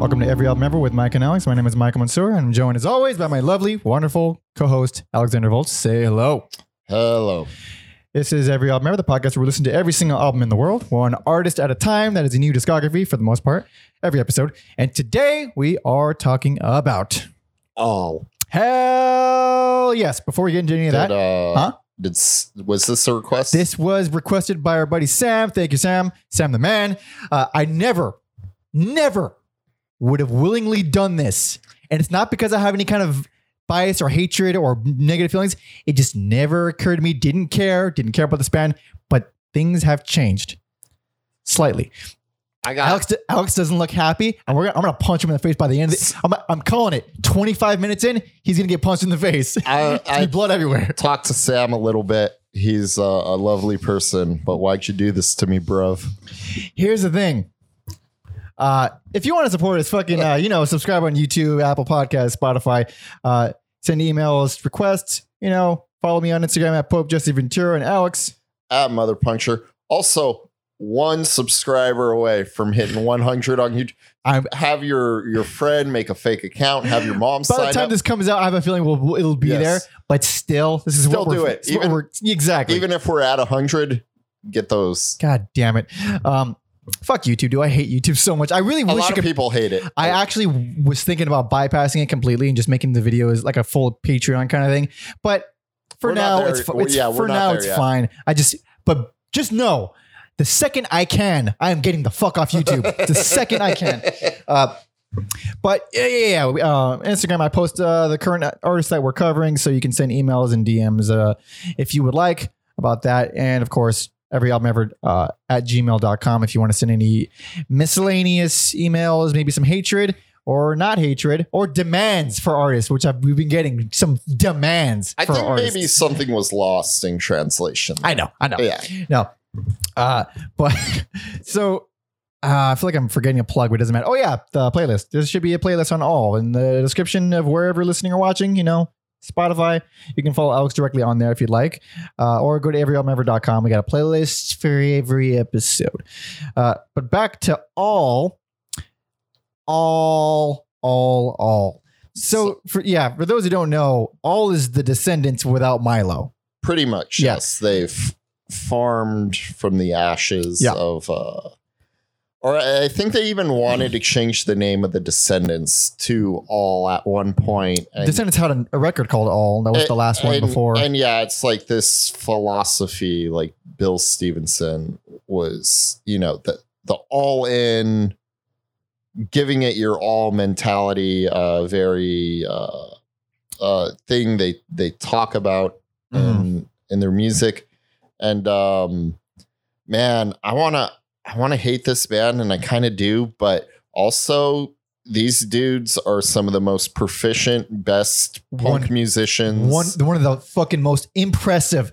Welcome to Every Album Ever with Mike and Alex. My name is Michael Mansour, and I'm joined as always by my lovely, wonderful co-host Alexander Volts. Say hello. Hello. This is Every Album Ever, the podcast where we listen to every single album in the world, one artist at a time. That is a new discography for the most part, every episode. And today we are talking about All. hell yes. Before we get into any of Did, that, uh, Huh? Did s- was this a request? This was requested by our buddy Sam. Thank you, Sam. Sam the man. Uh, I never, never would have willingly done this. And it's not because I have any kind of bias or hatred or negative feelings. It just never occurred to me. Didn't care. Didn't care about the span. But things have changed slightly. I got. Alex, Alex doesn't look happy, and we're gonna, I'm gonna punch him in the face by the end. Of the, I'm, I'm calling it. 25 minutes in, he's gonna get punched in the face. I, There's gonna be I blood everywhere. Talk to Sam a little bit. He's uh, a lovely person, but why'd you do this to me, bruv? Here's the thing. Uh, if you want to support us, fucking, uh, you know, subscribe on YouTube, Apple Podcasts, Spotify, uh, send emails, requests, you know, follow me on Instagram at Pope Jesse Ventura and Alex. At Mother Puncture. Also, one subscriber away from hitting 100 on YouTube. I'm, Have your your friend make a fake account. Have your mom by sign the time up. this comes out, I have a feeling we'll, it'll be Yes. there, but still, this is Still what do it. Even- exactly. Even if we're at 100, get those. God damn it. Um, fuck YouTube. Do I hate YouTube so much? I really wish lot could of people hate it. I actually was thinking about bypassing it completely and just making the videos like a full Patreon kind of thing. But for We're now, it's, it's yeah, for now it's yet. fine. I just but just know the second I can, I am getting the fuck off YouTube. the second I can. Uh, but yeah, yeah, yeah. Uh, Instagram, I post uh, the current artists that we're covering, so you can send emails and DMs uh, if you would like about that. And of course, every album ever uh, at gmail.com if you want to send any miscellaneous emails, maybe some hatred or not hatred or demands for artists, which I've, we've been getting some demands I think artists. maybe something was lost in translation. I know, I know. Yeah. No. Uh, but so uh, I feel like I'm forgetting a plug, but it doesn't matter. Oh yeah, the playlist. There should be a playlist on all in the description of wherever you're listening or watching. You know, Spotify. You can follow Alex directly on there if you'd like, uh, or go to everyalbumever.com. We got a playlist for every episode. Uh, but back to all, all, all, all. So for yeah, for those who don't know, all is the Descendents without Milo. Pretty much, Yeah. yes. They've farmed from the ashes Yeah. of uh or I think they even wanted to change the name of the Descendents to All at one point. And, Descendents had a, a record called All. That was the last one and- before. And yeah, it's like this philosophy, like Bill Stevenson was, you know, the the all in giving it your all mentality, uh very uh uh thing they they talk about Mm-hmm. in in their music. And um man, I wanna I wanna hate this band and I kind of do, but also these dudes are some of the most proficient, best punk One- musicians. one one of the fucking most impressive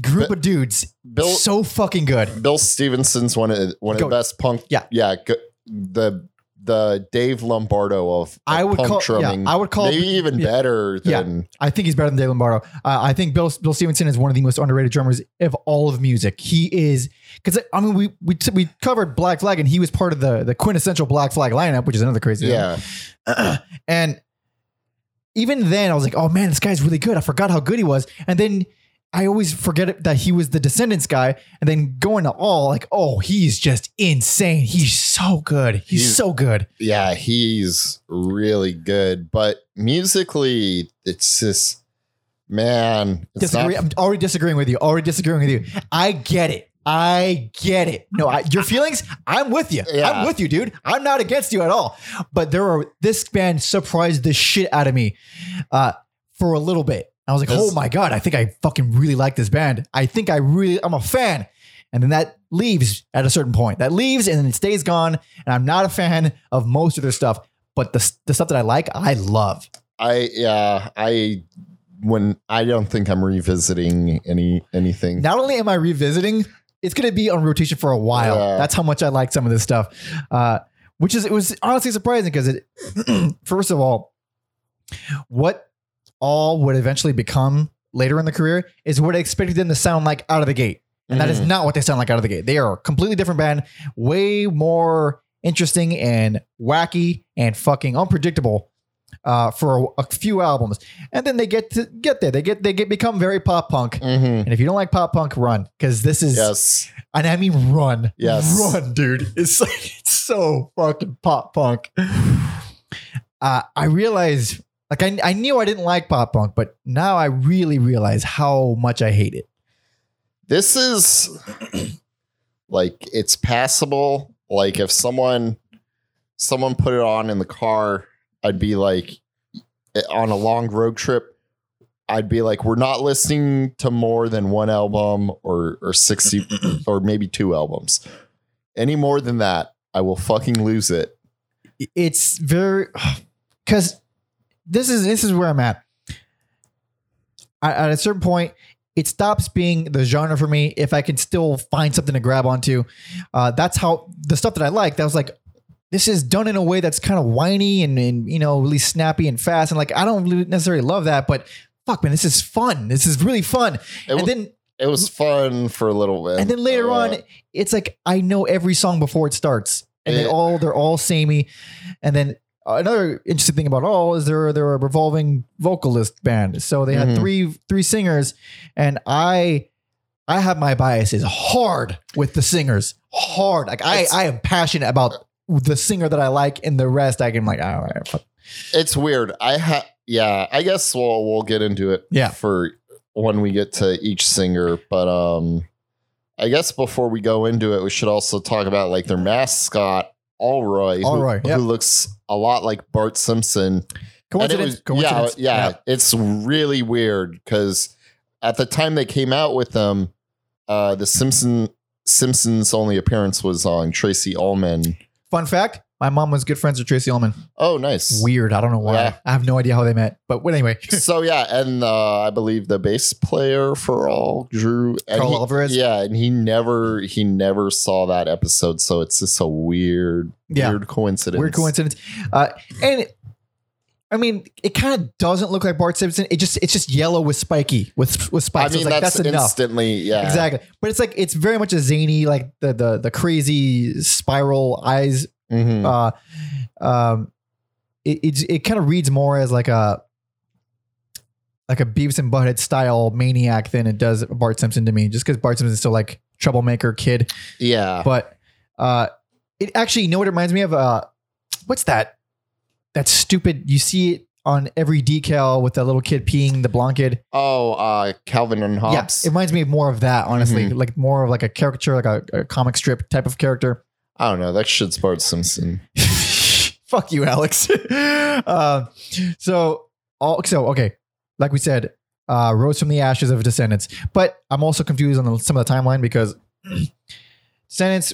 group But- of dudes. Bill so fucking good. Bill Stevenson's one of one of Go- the best punk. Yeah. yeah. Go, the the Dave Lombardo of, of I would punk call- yeah. I would call- maybe even yeah. better Yeah. I think he's better than Dave Lombardo. Uh, I think Bill Bill Stevenson is one of the most underrated drummers of all of music. He is because I mean we we we covered Black Flag and he was part of the the quintessential Black Flag lineup, which is another crazy. yeah. and even then, I was like, oh man, this guy's really good. I forgot how good he was. And then I always forget that he was the Descendents guy. And then going to all, like, oh, he's just insane. He's so good. He's, He's- so good. yeah, he's really good. But musically, it's just man. It's Disagree. not, I'm already disagreeing with you. Already disagreeing with you. I get it. I get it. No, I, your feelings, I'm with you. Yeah. I'm with you, dude. I'm not against you at all. But there are this band surprised the shit out of me uh, for a little bit. I was like, oh my god, I think I fucking really like this band. I think I really, I'm a fan. And then that leaves at a certain point. That leaves and then it stays gone. And I'm not a fan of most of their stuff. But the the stuff that I like, I love. I yeah. I when I don't think I'm revisiting any anything. Not only am I revisiting, it's going to be on rotation for a while. Yeah. That's how much I like some of this stuff. Uh, which is it was honestly surprising because it first of all, what all would eventually become later in the career is what I expected them to sound like out of the gate. And that is Mhm. not what they sound like out of the gate. They are a completely different band, way more interesting and wacky and fucking unpredictable uh, for a, a few albums, and then they get to get there. They get they get become very pop punk. hmm And if you don't like pop punk, run because this is Yes. and I mean run. Yes. Run, dude. It's like it's so fucking pop punk. Uh, I realize like I, I knew I didn't like pop punk, but now I really realize how much I hate it. This is like it's passable. Like if someone someone put it on in the car, I'd be like on a long road trip, I'd be like, we're not listening to more than one album or or 60 or maybe two albums. Any more than that, I will fucking lose it. It's very because this is this is where I'm at. I, at a certain point, it stops being the genre for me if I can still find something to grab onto. Uh, that's how the stuff that I like. That was like, this is done in a way that's kind of whiny and, and you know really snappy and fast. And like I don't really necessarily love that, but fuck man, this is fun. This is really fun. It, and wa- then it was fun for a little bit. and then later Uh, on, it's like I know every song before it starts, and they Yeah. all they're all samey. And then another interesting thing about all is they're they're a revolving vocalist band, so they had Mhm. three three singers, and I I have my biases hard with the singers, hard. Like I It's- I am passionate about the singer that I like, and the rest I can like all right, fuck. it's weird. I ha yeah, I guess we'll we'll get into it Yeah. for when we get to each singer, but um I guess before we go into it, we should also talk about like their mascot, Allroy, who, Allroy, yeah. who looks a lot like Bart Simpson. Coincidence. was- coincidence. Yeah, yeah, it's really weird because at the time they came out with them, uh, the Simpson Simpsons only appearance was on Tracey Ullman. Fun fact: My mom was good friends with Tracey Ullman. Oh, nice. Weird. I don't know why. Yeah. I have no idea how they met. But anyway, so yeah, and uh, I believe the bass player for all Drew Karl he- Alvarez? Yeah, and he never he never saw that episode, so it's just a weird Yeah. weird coincidence. weird coincidence. Uh, and I mean, it kind of doesn't look like Bart Simpson. It just it's just yellow with spiky with with I spikes. So mean, like, that's, that's, enough. instantly yeah. Exactly. But it's like it's very much a zany, like the the the crazy spiral eyes. Mhm. Uh, um, it it, it kind of reads more as like a like a Beavis and Butthead style maniac than it does Bart Simpson to me. Just because Bart Simpson is still like troublemaker kid. Yeah. but uh it actually you know what it reminds me of uh what's that that stupid you see it on every decal with that little kid peeing the blanket. Oh, uh, Calvin and yeah Hobbes. it reminds me more of that honestly Mhm. like more of like a caricature like a, a comic strip type of character I don't know. That shit's Bart Simpson. fuck you alex uh, so all so okay like we said uh rose from the ashes of descendents but i'm also confused on the, some of the timeline because descendents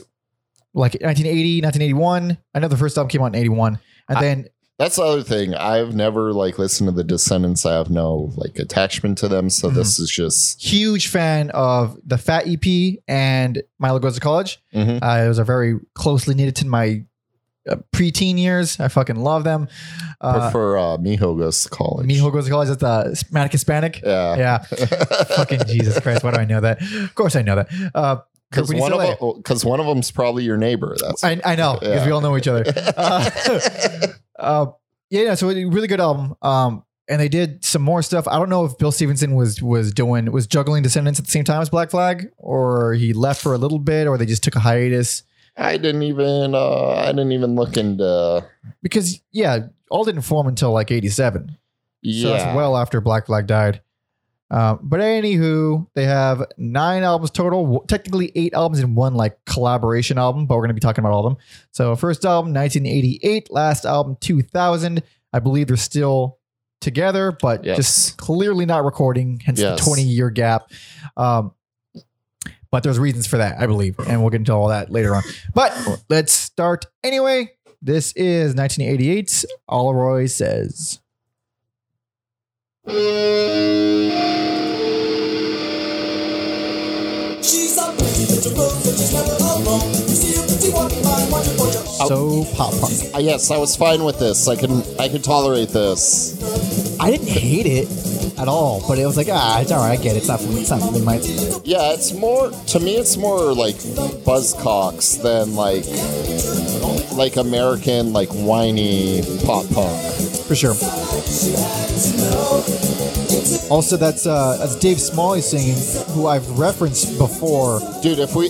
like 1980 1981 i know the first album came out in 81 and I- then That's the other thing. I've never like listened to the Descendents. I have no like attachment to them. So Mhm. this is just huge fan of the Fat EP and Milo Goes to College. Mhm. Uh, those are very closely knitted to my uh, preteen years. I fucking love them. Uh, prefer uh, Miho goes to college. Mijo Goes to College. That's the Hispanic Hispanic. Yeah. Yeah. fucking Jesus Christ. Why do I know that? Of course I know that. Uh, Because one of one of them's probably your neighbor. That's I, I know because Yeah. we all know each other. Uh, uh, yeah, so a really good album. Um, and they did some more stuff. I don't know if Bill Stevenson was was doing was juggling Descendents at the same time as Black Flag, or he left for a little bit, or they just took a hiatus. I didn't even uh, I didn't even look into Because yeah, all didn't form until like '87, yeah. so that's well after Black Flag died. Um, but anywho, they have nine albums total. Technically, eight albums in one like collaboration album, but we're going to be talking about all of them. So, first album 1988, last album 2000. I believe they're still together, but Yes. just clearly not recording. Hence Yes. the 20 year gap. Um, but there's reasons for that, I believe, and we'll get into all that later on. But let's start anyway. This is 1988. Allroy says. So pop punk. Uh, yes, I was fine with this. I can I can tolerate this. I didn't hate it. at all. But it was like, ah, it's all right. I get it. It's not for me. It's not for me. My, Yeah, it's more to me. It's more like Buzzcocks than like like American like whiny pop punk. For sure. Also, that's uh, that's Dave Smalley singing, who I've referenced before. Dude, if we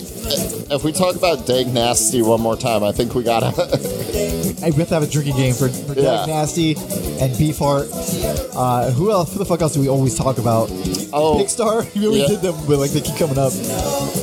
if we talk about Dag Nasty one more time, I think we gotta. I have to have a drinking game for, for Yeah. Dag Nasty and Beefheart. Uh, who else? Who the fuck else do we always talk about? oh, Pigstar. We always Yeah. did them, but like they keep coming up.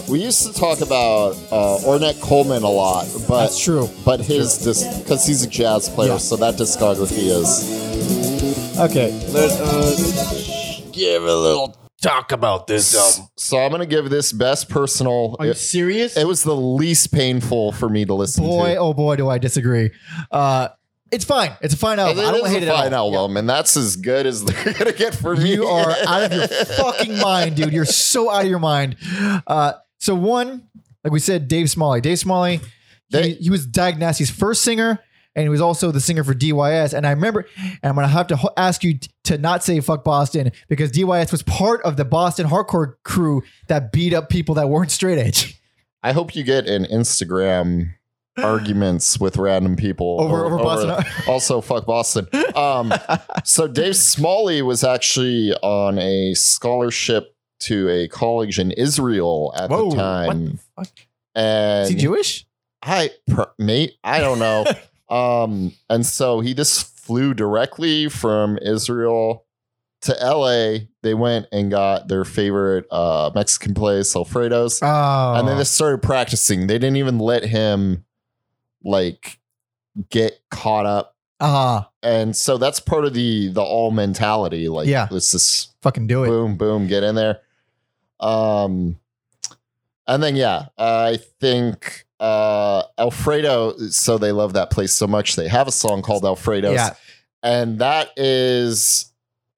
we used to talk about uh, Ornette Coleman a lot, but That's true. But his because he's a jazz player, Yeah. so that discography is. Okay. Let us give a little talk about this album. So I'm gonna give this best personal. Are you It, serious? it was the least painful for me to listen to. boy, to. oh boy, do I disagree. Uh, it's fine. It's a fine album. It I don't is hate a it at fine all. album, and that's as good as they're gonna get for me. You are out of your fucking mind, dude. You're so out of your mind. Uh, so one, like we said, Dave Smalley. Dave Smalley, he, They- he was Dag Nasty's first singer, and he was also the singer for DYS. And I remember, and I'm gonna have to ho- ask you t- to not say "fuck Boston" because DYS was part of the Boston hardcore crew that beat up people that weren't straight edge I hope you get an Instagram arguments with random people over over Boston. also, fuck Boston. Um, so Dave Smalley was actually on a scholarship to a college in Israel at Whoa, the time, what the fuck? and Is he Jewish? I per, mate, I don't know. um, and so he just flew directly from Israel to LA. They went and got their favorite uh, Mexican place, Alfredo's, Oh, and then they started practicing. They didn't even let him like get caught up. uh And so that's part of the the all mentality. Like, Yeah. let's just fucking do it. boom, boom, get in there. Um, and then yeah, I think uh Alfredo. So they love that place so much. They have a song called Alfredo's, Yeah, and that is.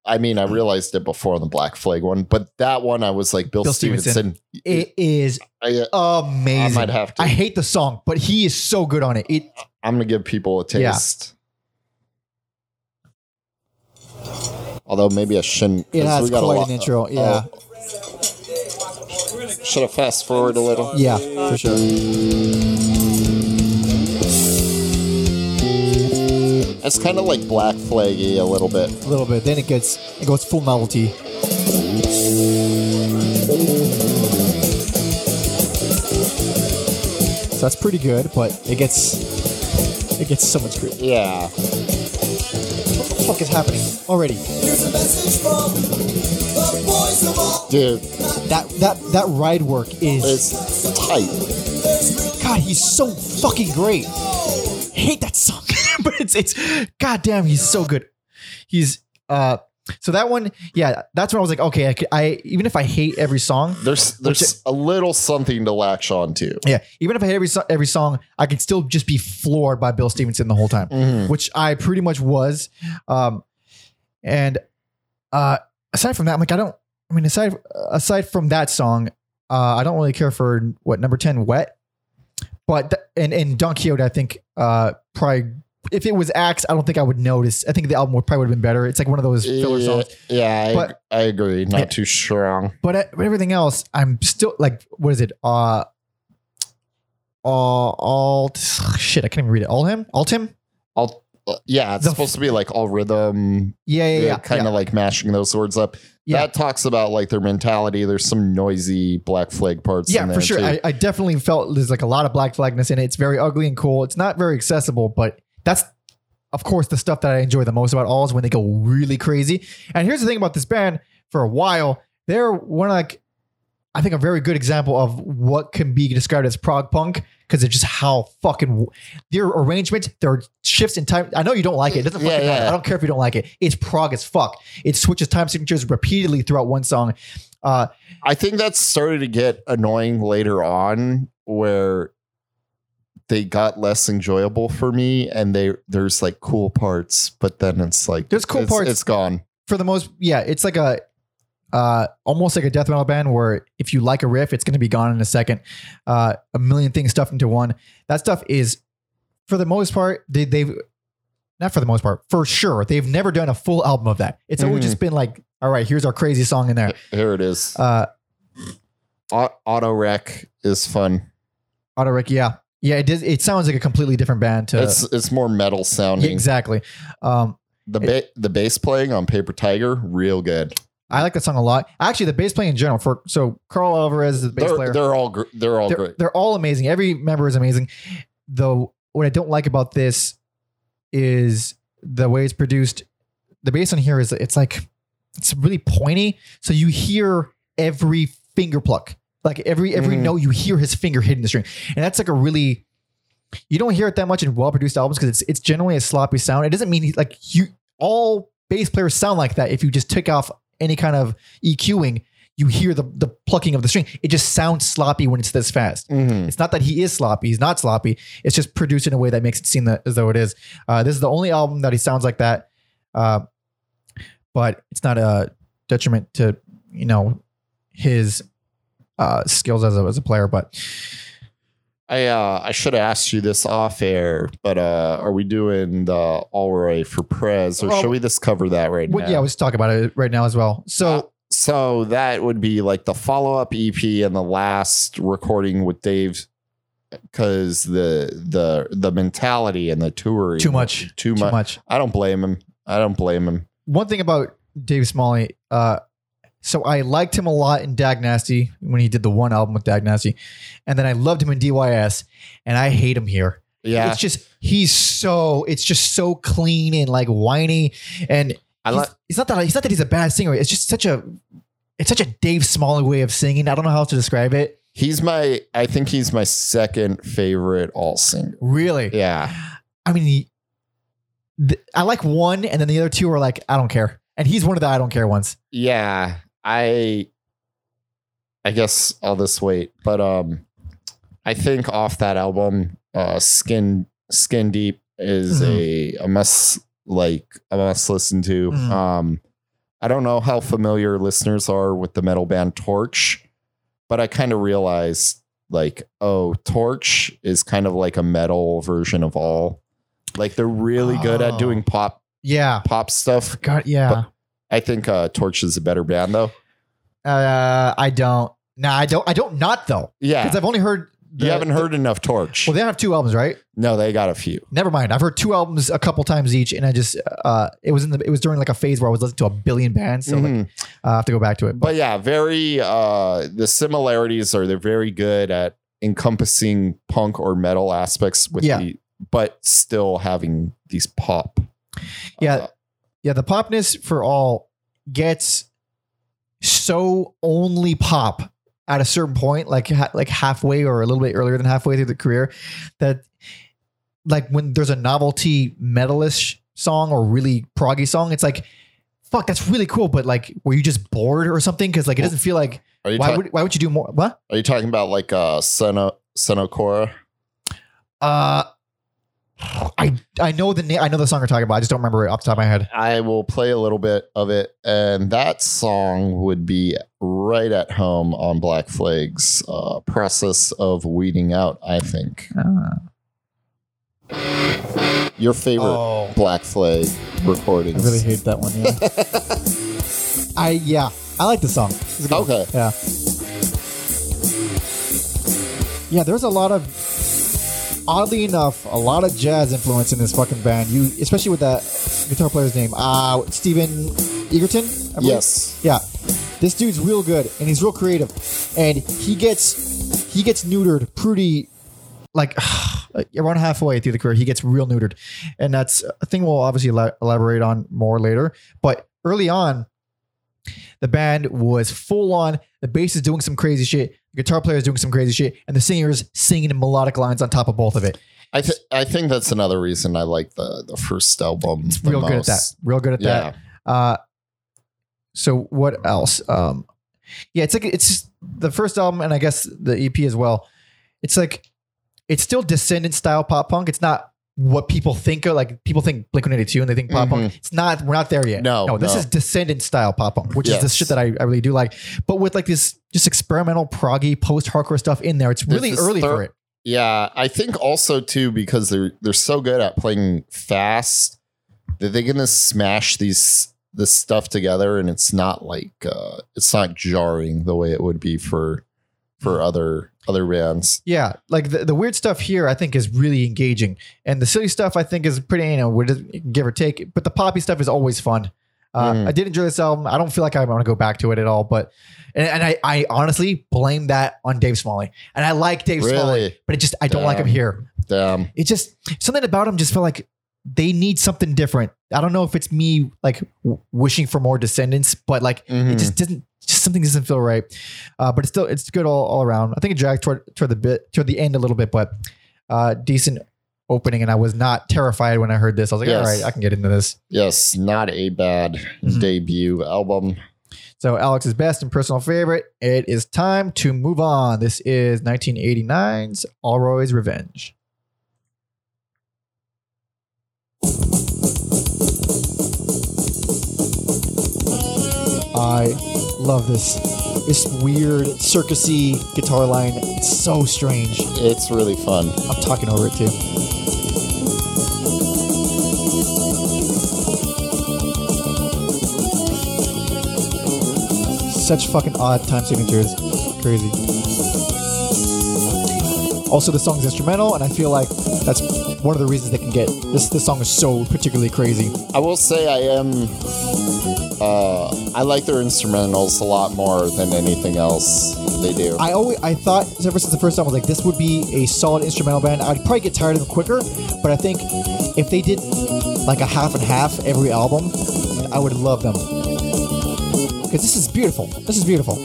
I mean, I realized it before on the Black Flag one, but that one I was like Bill, Bill Stevenson. Stevenson. it is I, uh, amazing. I might have to. I hate the song, but he is so good on it. It I'm gonna give people a Yeah. taste. Although maybe I shouldn't. it has we got a quite lot- an intro. Yeah, oh. Should have fast forward a little. yeah, for sure. It's kind of like Black Flaggy a little bit. A little bit. Then it gets it goes full novelty. So that's pretty good, but it gets it gets so much good. Yeah. What the fuck is happening already? Here's a message from Dude, That that that ride work is it's tight. God. He's so fucking great. hate that song, but it's it's God damn. He's so good. He's uh. So that one, yeah, that's when I was like, okay, I, could, I even if I hate every song, There's there's a little something to latch on to. Yeah, even if I hate every every song, I could still just be floored by Bill Stevenson the whole time, Mhm. which I pretty much was. Um, and uh, aside from that, I'm like, I don't. I mean, aside aside from that song, uh, I don't really care for what number ten, Wet. But th- and and Don Quixote, I think uh, probably if it was Axe, I don't think I would notice. I think the album would probably would have been better. It's like one of those filler Yeah, songs. yeah I, But- I agree. Not too strong. But, uh, but everything else, I'm still like, what is it? Uh, all, all shit. I can't even read it. All him, all him. I'll, uh, yeah, it's The- supposed to be like all rhythm, Yeah, yeah, yeah. kind of yeah. like mashing those words up. Yeah. That talks about like their mentality. There's some noisy Black Flag parts. yeah, in there for sure. I, I definitely felt there's like a lot of black flagness in it. It's very ugly and cool. It's not very accessible, but that's of course the stuff that I enjoy the most about all is when they go really crazy. And here's the thing about this band: for a while, they're one of like I think a very good example of what can be described as prog punk because it's just how fucking their arrangement, their shifts in time. I know you don't like it. It doesn't Yeah, yeah. I don't care if you don't like it. It's prog as fuck. It switches time signatures repeatedly throughout one song. Uh, I think that started to get annoying later on where they got less enjoyable for me and they there's like cool parts, but then it's like There's cool it's- parts. It's gone. for the most yeah it's like a uh almost like a death metal band where if you like a riff it's going to be gone in a second uh a million things stuffed into one that stuff is for the most part they, they've not for the most part for sure they've never done a full album of that it's always just been like All right, here's our crazy song in there. Here it is. Uh, Auto Wreck is fun. Auto Wreck, yeah, yeah. It does. It sounds like a completely different band to It's it's more metal sounding. exactly. Um, The ba- the bass playing on Paper Tiger, real good. I like that song a lot. Actually, the bass playing in general for so Karl Alvarez is the bass They're, player. they're all gr- they're all they're, great. they're all amazing. Every member is amazing. Though what I don't like about this is the way it's produced. The bass on here is it's like it's really pointy, so you hear every finger pluck. Like every every Mhm. note, you hear his finger hitting the string, and that's like a really you don't hear it that much in well produced albums because it's it's generally a sloppy sound. It doesn't mean he- like you all bass players sound like that. If you just took off any kind of EQing, you hear the the plucking of the string. It just sounds sloppy when it's this fast. Mhm. It's not that he is sloppy. He's not sloppy. It's just produced in a way that makes it seem that, as though it is. Uh, this is the only album that he sounds like that. Uh, but it's not a detriment to you know his uh, skills as a, as a player. But I uh, I should have asked you this off air, but uh, are we doing the Allroy for Prez, or should we just cover that right well, now? yeah, let's talk about it right now as well. So Uh, so that would be like the follow up EP and the last recording with Dave, because the the the mentality and the touring too much, too, too much. much. I don't blame him. I don't blame him. One thing about Dave Smalley, uh, so I liked him a lot in Dag Nasty when he did the one album with Dag Nasty, and then I loved him in DYS, and I hate him here. Yeah, It's just he's so it's just so clean and like whiny and I like. it's not that it's not that he's a bad singer. It's just such a it's such a Dave Smalley way of singing. I don't know how else to describe it. He's my. I think he's my second favorite all singer. Really, Yeah, I mean, he, th- I like one, and then the other two are like I don't care, and he's one of the I don't care ones. yeah. I. I guess all this weight, but um, I think off that album, uh, Skin Skin Deep is a a must like a must listen to. Mhm. Um, I don't know how familiar listeners are with the metal band Torche, but I kind of realized like, oh, Torche is kind of like a metal version of all. Like they're really good at Oh. doing pop Yeah, pop stuff. God, yeah. I think uh, Torche is a better band though. uh, I don't. Nah, I don't. I don't not though, Yeah, because I've only heard. The, you haven't heard enough Torche. Well, they have two albums, right? no, they got a few. Never mind. I've heard two albums a couple times each, and I just uh, it was in the it was during like a phase where I was listening to a billion bands, so like, Mhm. I have to go back to it. but yeah, very uh the similarities are they're very good at encompassing punk or metal aspects with Yeah. the but still having these pop. Yeah. Yeah, the popness for all gets so only pop at a certain point, like ha- like halfway or a little bit earlier than halfway through the career, that like when there's a novelty metalish song or really proggy song, it's like. Fuck, that's really cool, but like, were you just bored or something? Because like, it doesn't feel like are you why ta- would why would you do more? What? are you talking about like uh Seno Senokora? Uh, I I know the name. I know the song you're talking about. I just don't remember it off the top of my head. I will play a little bit of it, and that song would be right at home on Black Flag's uh, process of weeding out. I think your favorite Oh, Black Flag recording. I really hate that one. Yeah. I yeah, I like the song. It's good one. Okay. Yeah. Yeah, there's a lot of oddly enough, a lot of jazz influence in this fucking band. You especially with that guitar player's name. Uh Stephen Egerton? I yes. Yeah. This dude's real good and he's real creative. And he gets he gets neutered pretty like around halfway through the career, he gets real neutered. And that's a thing we'll obviously elaborate on more later. But early on, the band was full on. The bass is doing some crazy shit. The guitar player is doing some crazy shit. And the singer is singing melodic lines on top of both of it. I th- I think that's another reason I like the the first album. It's real good at that. Real good at that. Uh, so what else? Um, yeah, it's like it's the first album, and I guess the EP as well. It's like it's still Descendent style pop punk. It's not what people think of. Like people think Blink One Eighty Two, and they think pop punk. It's not. We're not there yet. No, no. This no. is Descendent style pop punk, which is the shit that I, I really do like. But with like this just experimental proggy post hardcore stuff in there, it's really early thir- for it. Yeah, I think also too because they're they're so good at playing fast that they're gonna smash these this stuff together and it's not like uh it's not jarring the way it would be for for other other bands. Yeah, like the, the weird stuff here, I think is really engaging, and the silly stuff I think is pretty, you know, give or take. But the poppy stuff is always fun. Uh, Mhm. I did enjoy this album. I don't feel like I want to go back to it at all, but and, and I, I honestly blame that on Dave Smalley, and I like Dave Smalley, but it just I don't like him here. Damn. It just something about him just felt like they need something different. I don't know if it's me like w- wishing for more Descendents, but like Mhm. it just doesn't just something doesn't feel right uh, but it's still it's good all, all around i think it dragged toward toward the bit toward the end a little bit but uh decent opening and i was not terrified when i heard this i was like all Yes. right i can get into this Yes, not a bad Mhm. debut album. so alex's best and personal favorite it is time to move on this is 1989's allroy's revenge I love this. This weird circusy guitar line. It's so strange. It's really fun. I'm talking over it too. Such fucking odd time signatures. Crazy. Also, the song's instrumental, and I feel like that's one of the reasons they can get this. This song is so particularly crazy. I will say I am. Uh, I like their instrumentals a lot more than anything else they do. I always I thought ever since the first time I was like this would be a solid instrumental band. I'd probably get tired of them quicker, but I think if they did like a half and half every album, I would love them. Because this is beautiful. This is beautiful.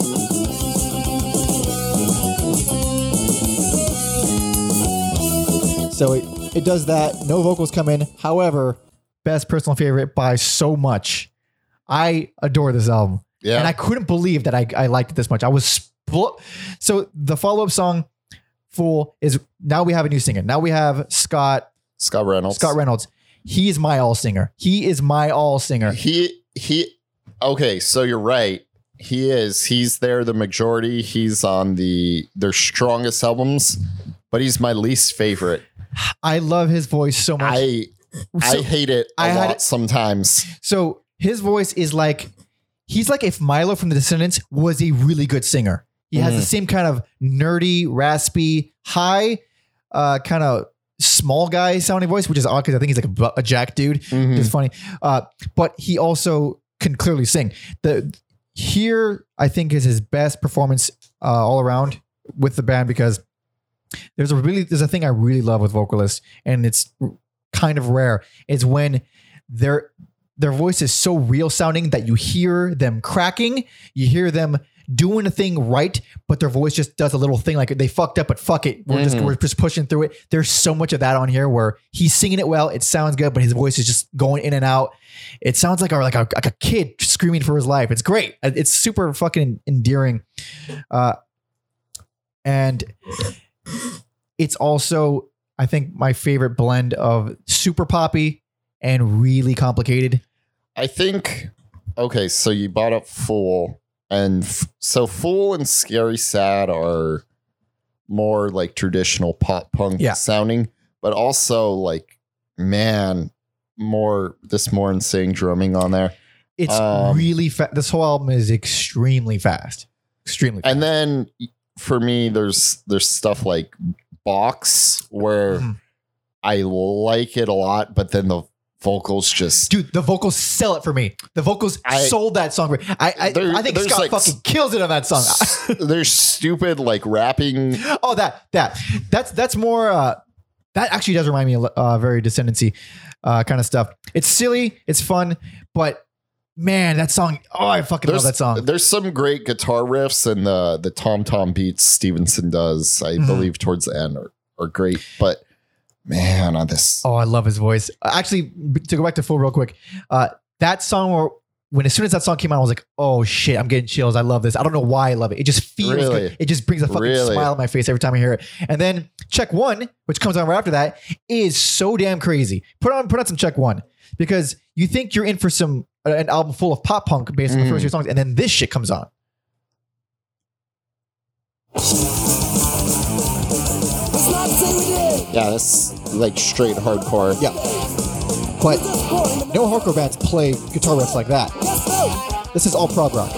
So it, it does that. No vocals come in. However, best personal favorite by so much. I adore this album. yeah, And I couldn't believe that I, I liked it this much. I was spl- so the follow up song, "Fool," is now we have a new singer. Now we have Scott Scott Reynolds. Scott Reynolds. He is my all singer. He is my all singer. He he. Okay, so you're right. He is. He's there. The majority. He's on the their strongest albums, but he's my least favorite. I love his voice so much. I I hate it a I had lot it- sometimes. so his voice is like he's like if Milo from the Descendents was a really good singer. He has the Mhm. same kind of nerdy, raspy, high, uh, kind of small guy sounding voice, which is odd because I think he's like a, a jack dude. Mhm. It's funny. Uh, but he also can clearly sing. The here I think is his best performance uh, all around with the band because there's a really there's a thing I really love with vocalists and it's kind of rare. It's when their their voice is so real sounding that you hear them cracking, you hear them doing a thing right, but their voice just does a little thing like they fucked up, but fuck it, we're just Mhm. we're just pushing through it. There's so much of that on here where he's singing it well, it sounds good, but his voice is just going in and out. It sounds like a like a, like a kid screaming for his life. It's great. It's super fucking endearing, uh, and it's also I think my favorite blend of super poppy and really complicated. I think okay, so you bought up Fool and f- so Fool and Scary Sad are more like traditional pop punk Yeah. sounding, but also like man, more this more insane drumming on there. It's Um, really fast. This whole album is extremely fast, extremely. Fast. And then for me there's there's stuff like Box where Mhm. I like it a lot, but then the vocals just Dude, the vocals sell it for me. The vocals I- sold that song. For me. I I, There- I think Scott like fucking kills it on that song. there's stupid like rapping oh, that that that's that's more. Uh, that actually does remind me of uh, very descendancy uh, kind of stuff. It's silly, it's fun, but man, that song. Oh, I fucking love that song. There's some great guitar riffs and the the tom tom beats Stevenson does, I Mhm. believe, towards the end are, are great. But man, on this, Oh, I love his voice. Actually, to go back to full real quick, uh, that song where when as soon as that song came out, I was like, oh shit, I'm getting chills. I love this. I don't know why I love it. It just feels Really? good. It just brings a fucking Really? smile on my face every time I hear it. And then check one, which comes on right after that, is so damn crazy. Put on put on some check one because you think you're in for some uh, an album full of pop punk based on the Mhm. first few songs, and then this shit comes on. Yeah, that's like straight hardcore. Yeah. But no hardcore bands play guitar riffs like that. This is all prog rock.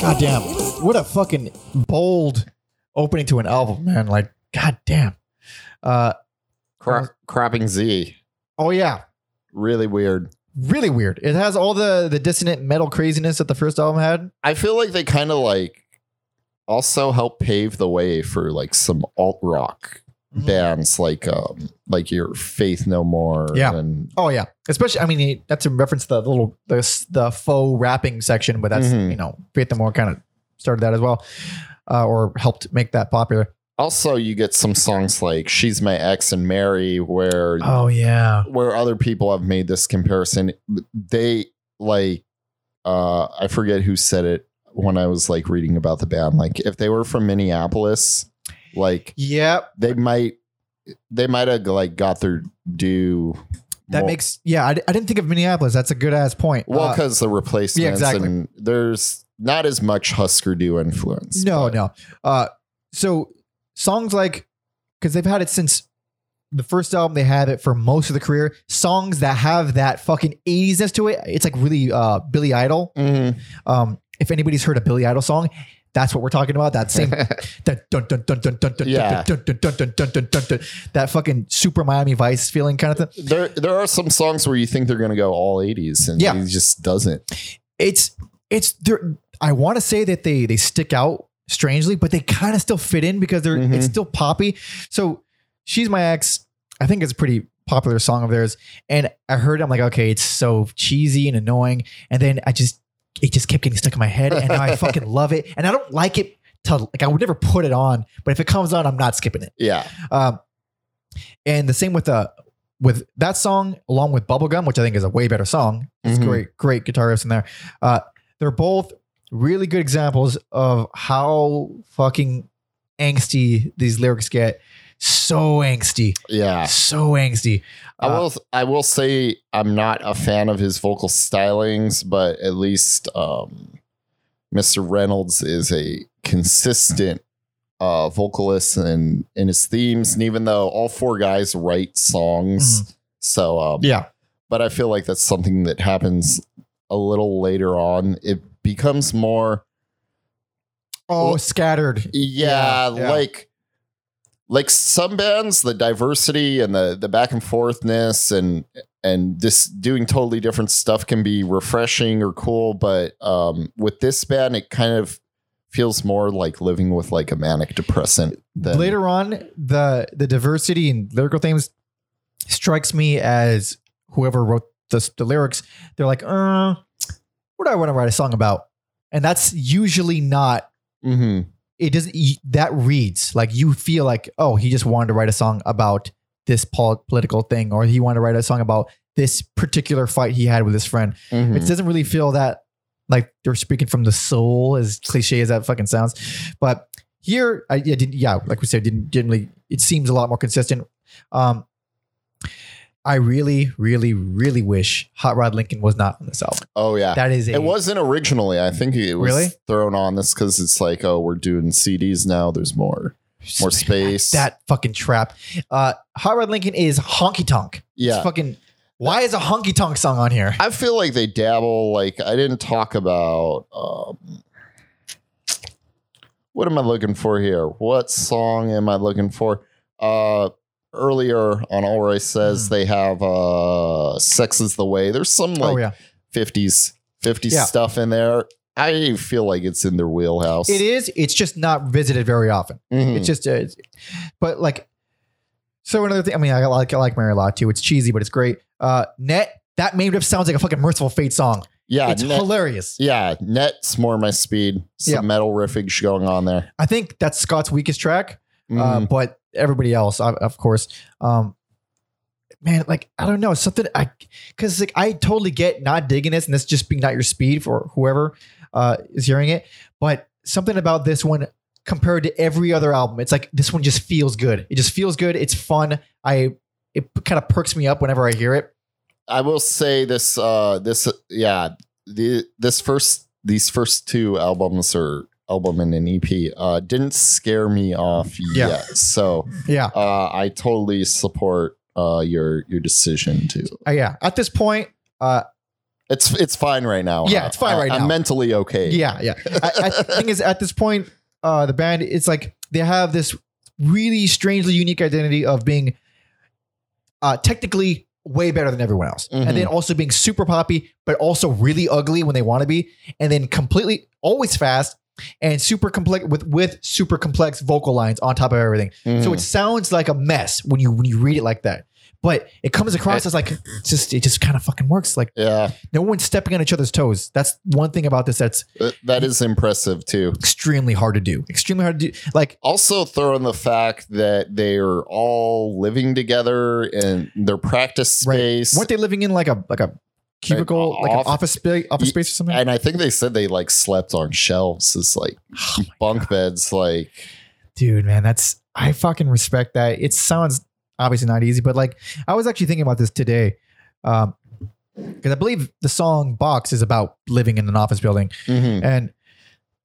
God damn. What a fucking bold opening to an album, man. Like, god damn. Uh, Cra- Crapping Z. oh, yeah. Really weird. Really weird. It has all the, the dissonant metal craziness that the first album had. I feel like they kind of like also help pave the way for like some alt rock Mhm. bands like um like your Faith No More Yeah. and Oh yeah, especially I mean that's a reference to the little the the faux rapping section, but that's Mhm. you know Faith No More kind of started that as well, uh, or helped make that popular. also you get some songs like She's My Ex and Mary where Oh yeah, where other people have made this comparison they like uh I forget who said it when I was like reading about the band like if they were from Minneapolis like yeah. they might they might have like got their due That more- makes yeah. I, I didn't think of Minneapolis. That's a good ass point. well Uh, because the replacements yeah, exactly. and there's not as much Husker Du influence no, but- no. Uh, so songs like because they've had it since the first album. They had it for most of the career. Songs that have that fucking 80s to it. It's like really uh Billy Idol. Mhm. Um, if anybody's heard a Billy Idol song, that's what we're talking about. That same that dun dun dun dun dun dun Yeah. dun dun dun dun dun dun dun dun that fucking super Miami Vice feeling kind of thing. there there are some songs where you think they're gonna go all 80s and Yeah. he just doesn't It's it's there. I want to say that they they stick out strangely, but they kind of still fit in because they're Mhm. it's still poppy. So she's my ex. I think it's a pretty popular song of theirs, and I heard it, I'm like, okay, it's so cheesy and annoying, and then I just it just kept getting stuck in my head, and now I fucking love it, and I don't like it. To, like I would never put it on, but if it comes on, I'm not skipping it. yeah Um, and the same with uh with that song, along with Bubblegum, which I think is a way better song. It's Mhm. great, great guitar riffs in there. Uh, they're both really good examples of how fucking angsty these lyrics get. So angsty, yeah so angsty. I Uh, will I will say I'm not a fan of his vocal stylings, but at least um, Mr. Reynolds is a consistent uh, vocalist and in his themes, and even though all four guys write songs, so um, yeah, but I feel like that's something that happens a little later on. It becomes more oh, Well- scattered. Yeah, yeah. like like some bands the diversity and the the back and forthness and and this doing totally different stuff can be refreshing or cool but um with this band it kind of feels more like living with like a manic depressant than Later on, the the diversity and lyrical themes strikes me as whoever wrote the, the lyrics. They're like, uh, what do I want to write a song about? And that's usually not Mhm. It doesn't that reads like you feel like oh he just wanted to write a song about this political thing or he wanted to write a song about this particular fight he had with his friend. Mhm. it doesn't really feel that like they're speaking from the soul as cliche as that fucking sounds. But here i, I didn't yeah like we said didn't didn't really it seems a lot more consistent. Um i really really really wish hot rod lincoln was not on this album oh yeah that is a it wasn't originally i think it was Really? thrown on this because it's like oh we're doing cds now there's more more space that fucking trap. Uh, Hot Rod Lincoln is honky tonk. yeah It's fucking. Why is a honky tonk song on here? I feel like they dabble. Like I didn't talk about. Um, what am I looking for here? What song am I looking for? Uh, earlier on All Right Says Hmm. they have uh, "Sex Is the Way." There's some like oh yeah, fifties fifties Yeah. stuff in there. I feel like it's in their wheelhouse. it is. It's just not visited very often. Mhm. It's just, uh, it's- but like, so another thing. I mean, I like I like Mary a lot too. It's cheesy, but it's great. Uh, Net that main riff sounds like a fucking Mercyful Fate song. yeah, it's net, hilarious. yeah. Net's more my speed. Some Yeah. metal riffage going on there. I think that's Scott's weakest track. Uh, Mhm. but everybody else, of course. Um, man, like I don't know something. I because like I totally get not digging this and this just being not your speed for whoever uh, is hearing it, but something about this one compared to every other album, it's like this one just feels good. It just feels good. It's fun. I it kind of perks me up whenever I hear it. I will say this uh this yeah the this first these first two albums are album and an EP uh, didn't scare me off Yeah. yet. So Yeah. uh, I totally support uh, your your decision to. Uh, yeah. At this point, uh, It's it's fine right now. Yeah, it's fine right I- I'm mentally okay. yeah, yeah. I, I the thing is, at this point, uh, the band it's like they have this really strangely unique identity of being uh, technically way better than everyone else, Mhm. and then also being super poppy, but also really ugly when they want to be, and then completely always fast and super complex with with super complex vocal lines on top of everything. Mhm. So it sounds like a mess when you when you read it like that. But it comes across as like it's just it just kind of fucking works. Like yeah, no one's stepping on each other's toes. That's one thing about this that's that- is impressive too. extremely hard to do. Extremely hard to do. Like Also, throw in the fact that they are all living together in their practice Right. space. weren't they living in like a like a cubicle, like, an office space, office space or something? and I think they said they like slept on shelves as like Oh bunk beds. Like, Dude, man, that's I fucking respect that. It sounds obviously not easy, but like I was actually thinking about this today. Um because I believe the song Box is about living in an office building. mhm. And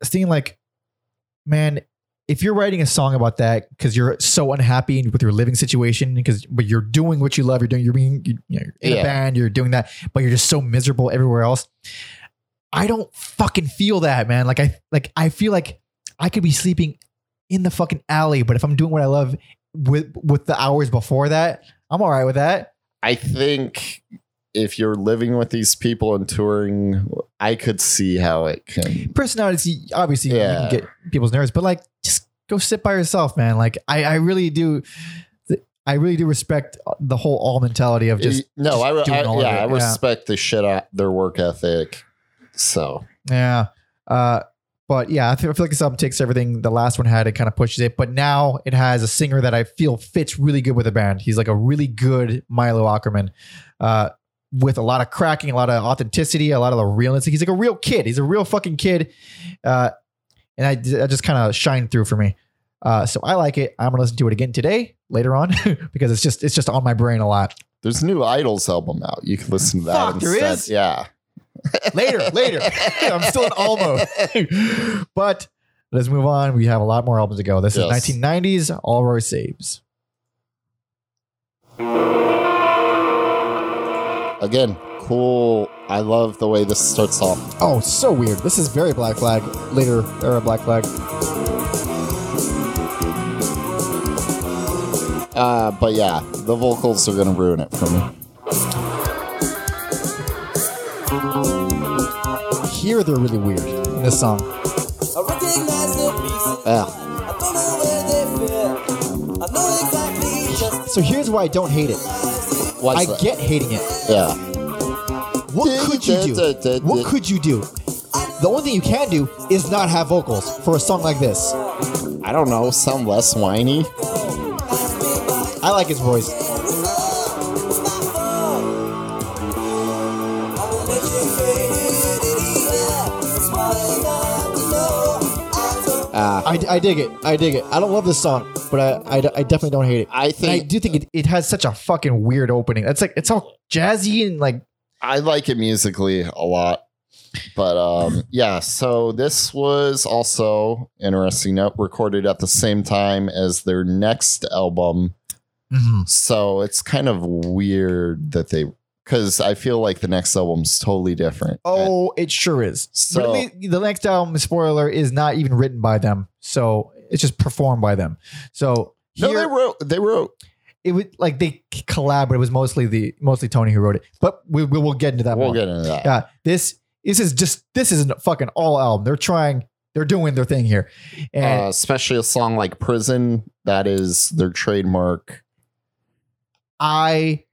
seeing like, man, if you're writing a song about that because you're so unhappy with your living situation, because but you're doing what you love, you're doing, you're being you know, you're in Yeah. a band, you're doing that, but you're just so miserable everywhere else. I don't fucking feel that, man. Like I like I feel like I could be sleeping in the fucking alley, but if I'm doing what I love with with the hours before that, I'm all right with that. I think if you're living with these people and touring, I could see how it can. personality obviously you Yeah. can get people's nerves but like just go sit by yourself man like i i really do i really do respect the whole all mentality of just no, just I, re- I yeah, I it. Yeah. respect the shit out their work ethic. So yeah uh but yeah I feel, I feel like this album takes everything the last one had it kind of pushes it but now it has a singer that i feel fits really good with the band he's like a really good Milo Aukerman uh with a lot of cracking, a lot of authenticity, a lot of the realness. He's like a real kid. He's a real fucking kid. Uh, and I, I just kind of shine through for me. Uh, so I like it. I'm gonna listen to it again today, later on, because it's just it's just on my brain a lot. there's a new Idols album out. You can listen to that Fuck, there instead. is? Yeah. Later, later. I'm still in all mode. but let's move on. We have a lot more albums to go. This Yes. is 1990s Allroy Saves. Again, cool. I love the way this starts off. Oh, so weird. This is very Black Flag. Later era Black Flag. Uh, but yeah, the vocals are gonna ruin it for me. Here they're really weird in this song. I recognize the pieces. Yeah. I don't know where they fit. I know exactly just So here's why I don't hate it. What's I that? get hating it. Yeah. What could you do? What could you do? The only thing you can do is not have vocals for a song like this. I don't know. Sound less whiny. I like his voice. Uh, I, I dig it. I dig it. I don't love this song, but I, I, I definitely don't hate it. I And I do think it, it has such a fucking weird opening. It's like it's all jazzy and like I like it musically a lot. But um, yeah, so this was also interesting note recorded at the same time as their next album. So it's kind of weird that they because I feel like the next album's totally different. oh, it sure is. So- but the next album, spoiler, is not even written by them, so it's just performed by them. So no, they wrote they wrote it was like they collaborated. it was mostly the mostly Tony who wrote it. But we, we will get into that. we'll get into that. Yeah, this this is just this is a fucking all album. They're trying, they're doing their thing here, and Uh, especially a song like Prison, that is their trademark. I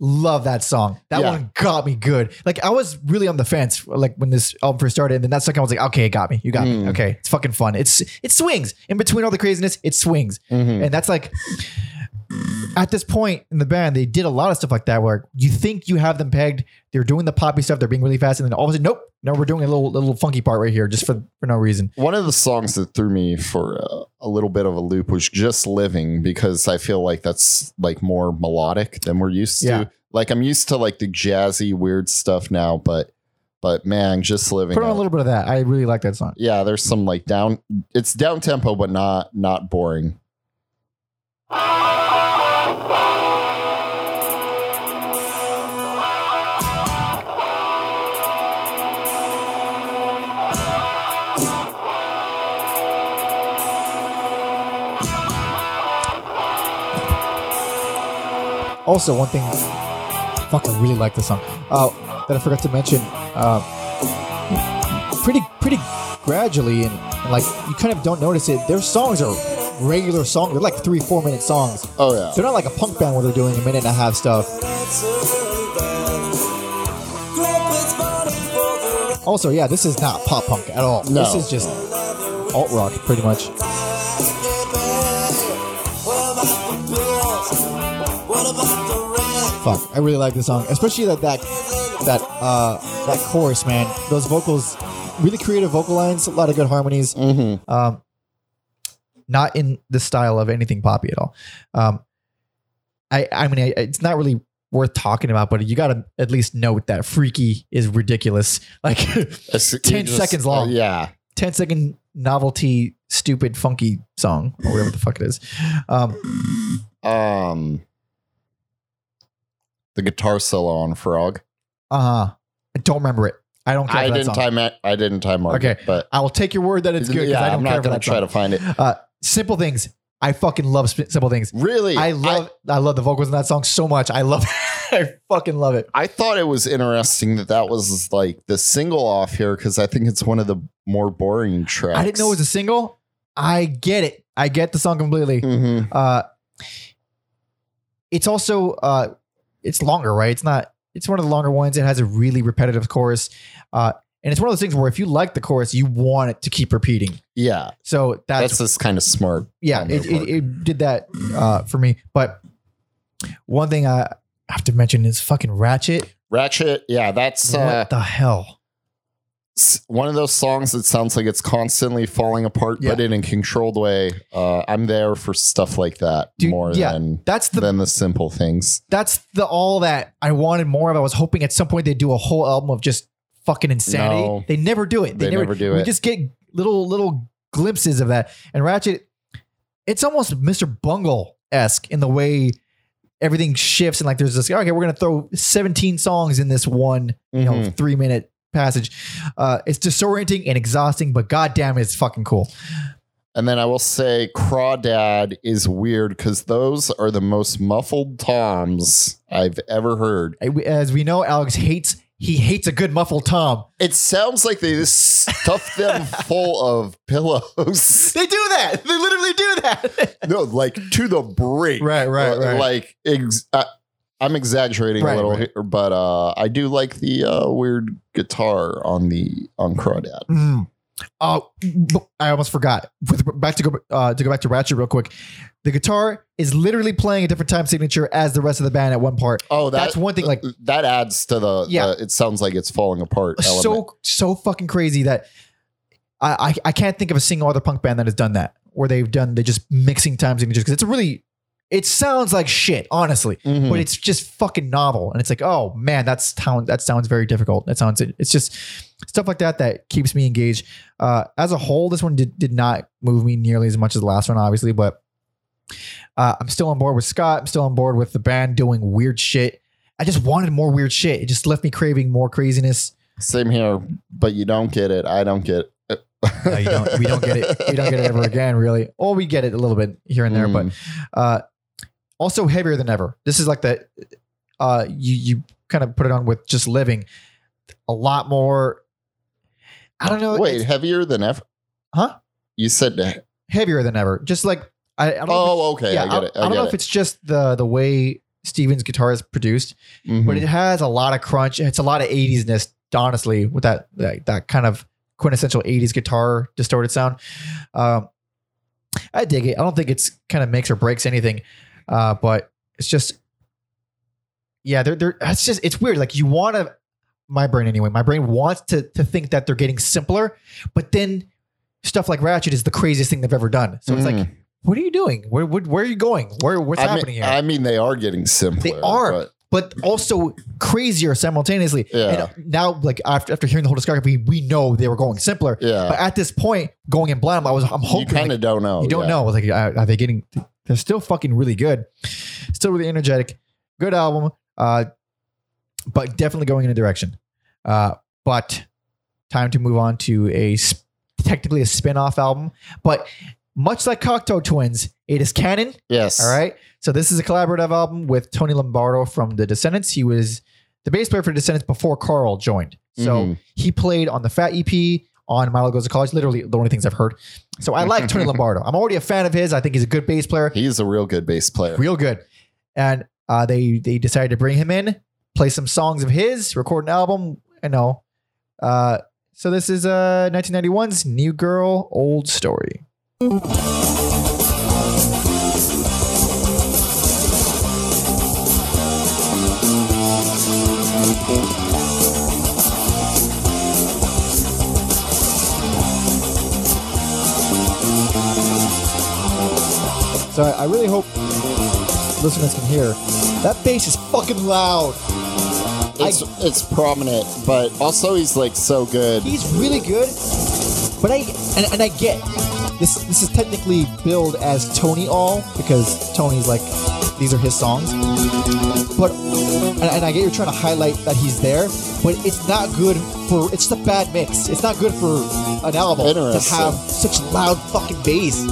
love that song. That Yeah. one got me good. Like I was really on the fence, like when this album first started, and then that second I was like, okay, it got me. You got me. Mm. Okay, it's fucking fun. It's it swings in between all the craziness. It swings, Mhm. and that's like. At this point in the band, they did a lot of stuff like that where you think you have them pegged. They're doing the poppy stuff. They're being really fast, and then all of a sudden, nope, no, we're doing a little little funky part right here just for for no reason. One of the songs that threw me for uh, a little bit of a loop was "Just Living" because I feel like that's like more melodic than we're used Yeah. to. Like I'm used to like the jazzy weird stuff now, but but man, just living. Put on a little bit of that. I really like that song. yeah, there's some like down. It's down tempo, but not not boring. Also, one thing, fuck, I really like the song. Uh, that I forgot to mention. Uh, pretty, pretty gradually, and, and like you kind of don't notice it. Their songs are regular songs. They're like three, four minute songs. Oh yeah, They're not like a punk band where they're doing a minute and a half stuff. Also, yeah, this is not pop punk at all. No. This is just alt rock, pretty much. Fuck, I really like this song, especially that that that uh that chorus, man. Those vocals, really creative vocal lines, a lot of good harmonies. mm-hmm. Um, not in the style of anything poppy at all. Um, I I mean, I, it's not really worth talking about, but you got to at least note that "Freaky" is ridiculous. Like 10 seconds long. yeah, 10 second novelty, stupid, funky song or whatever the fuck it is. Um, um, the guitar solo on Frog. uh, huh. I don't remember it. I don't care. I didn't song. time it. I didn't time mark Okay. it, but I will take your word that it's good. yeah, I don't I'm care not gonna try song. to find it. Uh, simple things. I fucking love simple things. Really, I love I, love the vocals in that song so much. I love I fucking love it. I thought it was interesting that that was like the single off here because I think it's one of the more boring tracks. I didn't know it was a single. I get it. I get the song completely. Mhm. Uh it's also uh it's longer, right? It's not it's one of the longer ones. It has a really repetitive chorus. Uh and it's one of those things where if you like the chorus, you want it to keep repeating. Yeah, So that's, that's just kind of smart. yeah, it, it, it did that uh for me. But one thing I have to mention is fucking Ratchet. Ratchet, yeah, that's uh, the hell? one of those songs that sounds like it's constantly falling apart, but in a controlled way. Uh, I'm there for stuff like that Dude, more yeah, than That's the than the simple things. that's the all that I wanted more of. I was hoping at some point they'd do a whole album of just fucking insanity. No. they never do it. They never do we it. We just get little little glimpses of that. And Ratchet, it's almost Mr. Bungle esque in the way everything shifts and like there's this okay, we're gonna throw 17 songs in this one you know Mhm. three minute passage. Uh, it's disorienting and exhausting, but goddamn, it's fucking cool. And then I will say Crawdad is weird because those are the most muffled toms I've ever heard. As we know, Alex hates he hates a good muffled tom. It sounds like they just stuffed them full of pillows. They do that. They literally do that. no, like to the brink. Right, right, Uh, right. Like ex- uh, I'm exaggerating Right, a little right. here, but uh, I do like the uh, weird guitar on the on Crawdad. Mm. Oh, I almost forgot. With back to go uh, to go back to Ratchet real quick. The guitar is literally playing a different time signature as the rest of the band at one part. Oh, that, That's one thing, like- that adds to the. Yeah. the- it sounds like it's falling apart. element. So so fucking crazy that I, I I can't think of a single other punk band that has done that where they've done they just mixing time signatures because it's a really it sounds like shit honestly Mhm. but it's just fucking novel and it's like oh man that's sound that sounds very difficult that sounds it's just stuff like that that keeps me engaged uh as a whole this one did, did not move me nearly as much as the last one obviously but uh i'm still on board with scott i'm still on board with the band doing weird shit i just wanted more weird shit it just left me craving more craziness Same here, but you don't get it. I don't get. It. no, you don't, we don't get it we don't get it ever again really or we get it a little bit here and there but Mm. uh also heavier than ever this is like the uh you you kind of put it on with just living a lot more i don't know Wait, heavier than ever? Huh? You said. heavier than ever just like i, I don't know if Oh, okay. it's- I get it. I, don't know it. if it's just the the way stephen's guitar is produced Mhm. but it has a lot of crunch it's a lot of 80s-ness honestly with that that, that kind of quintessential 80s guitar distorted sound um i dig it i don't think it's kind of makes or breaks anything uh but it's just yeah they're they're it's just it's weird like you want to my brain anyway my brain wants to to think that they're getting simpler but then stuff like ratchet is the craziest thing they've ever done so it's like Mhm. What are you doing where, where where are you going where what's I happening mean, here I mean, they are getting simpler. They are. but but also crazier simultaneously. Yeah. And now, like after after hearing the whole discography, we know they were going simpler. Yeah. But at this point, going in blind, I was I'm hoping you kind like, of don't know. you don't yeah. know. Like, are, are they getting? They're still fucking really good. Still really energetic. Good album. Uh, but definitely going in a direction. Uh, but time to move on to a technically a spin-off album. But much like Cocteau Twins, it is canon. Yes. All right. So this is a collaborative album with Tony Lombardo from the Descendents. He was the bass player for Descendents before Karl joined. So Mhm. he played on the Fat EP, on Milo Goes to College. Literally the only things I've heard. So I like Tony Lombardo. I'm already a fan of his. I think he's a good bass player, He's a real good bass player. real good. And uh, they they decided to bring him in, play some songs of his, record an album. I know. Uh, so this is uh 1991's New Girl, Old Story. So I, I really hope listeners can hear that bass is fucking loud. It's it's prominent, but also he's like so good. He's really good, but I and, and I get this. This is technically billed as Tony All because Tony's like these are his songs. But and, and I get you're trying to highlight that he's there, but it's not good for. It's just a bad mix. It's not good for an album to have such loud fucking bass.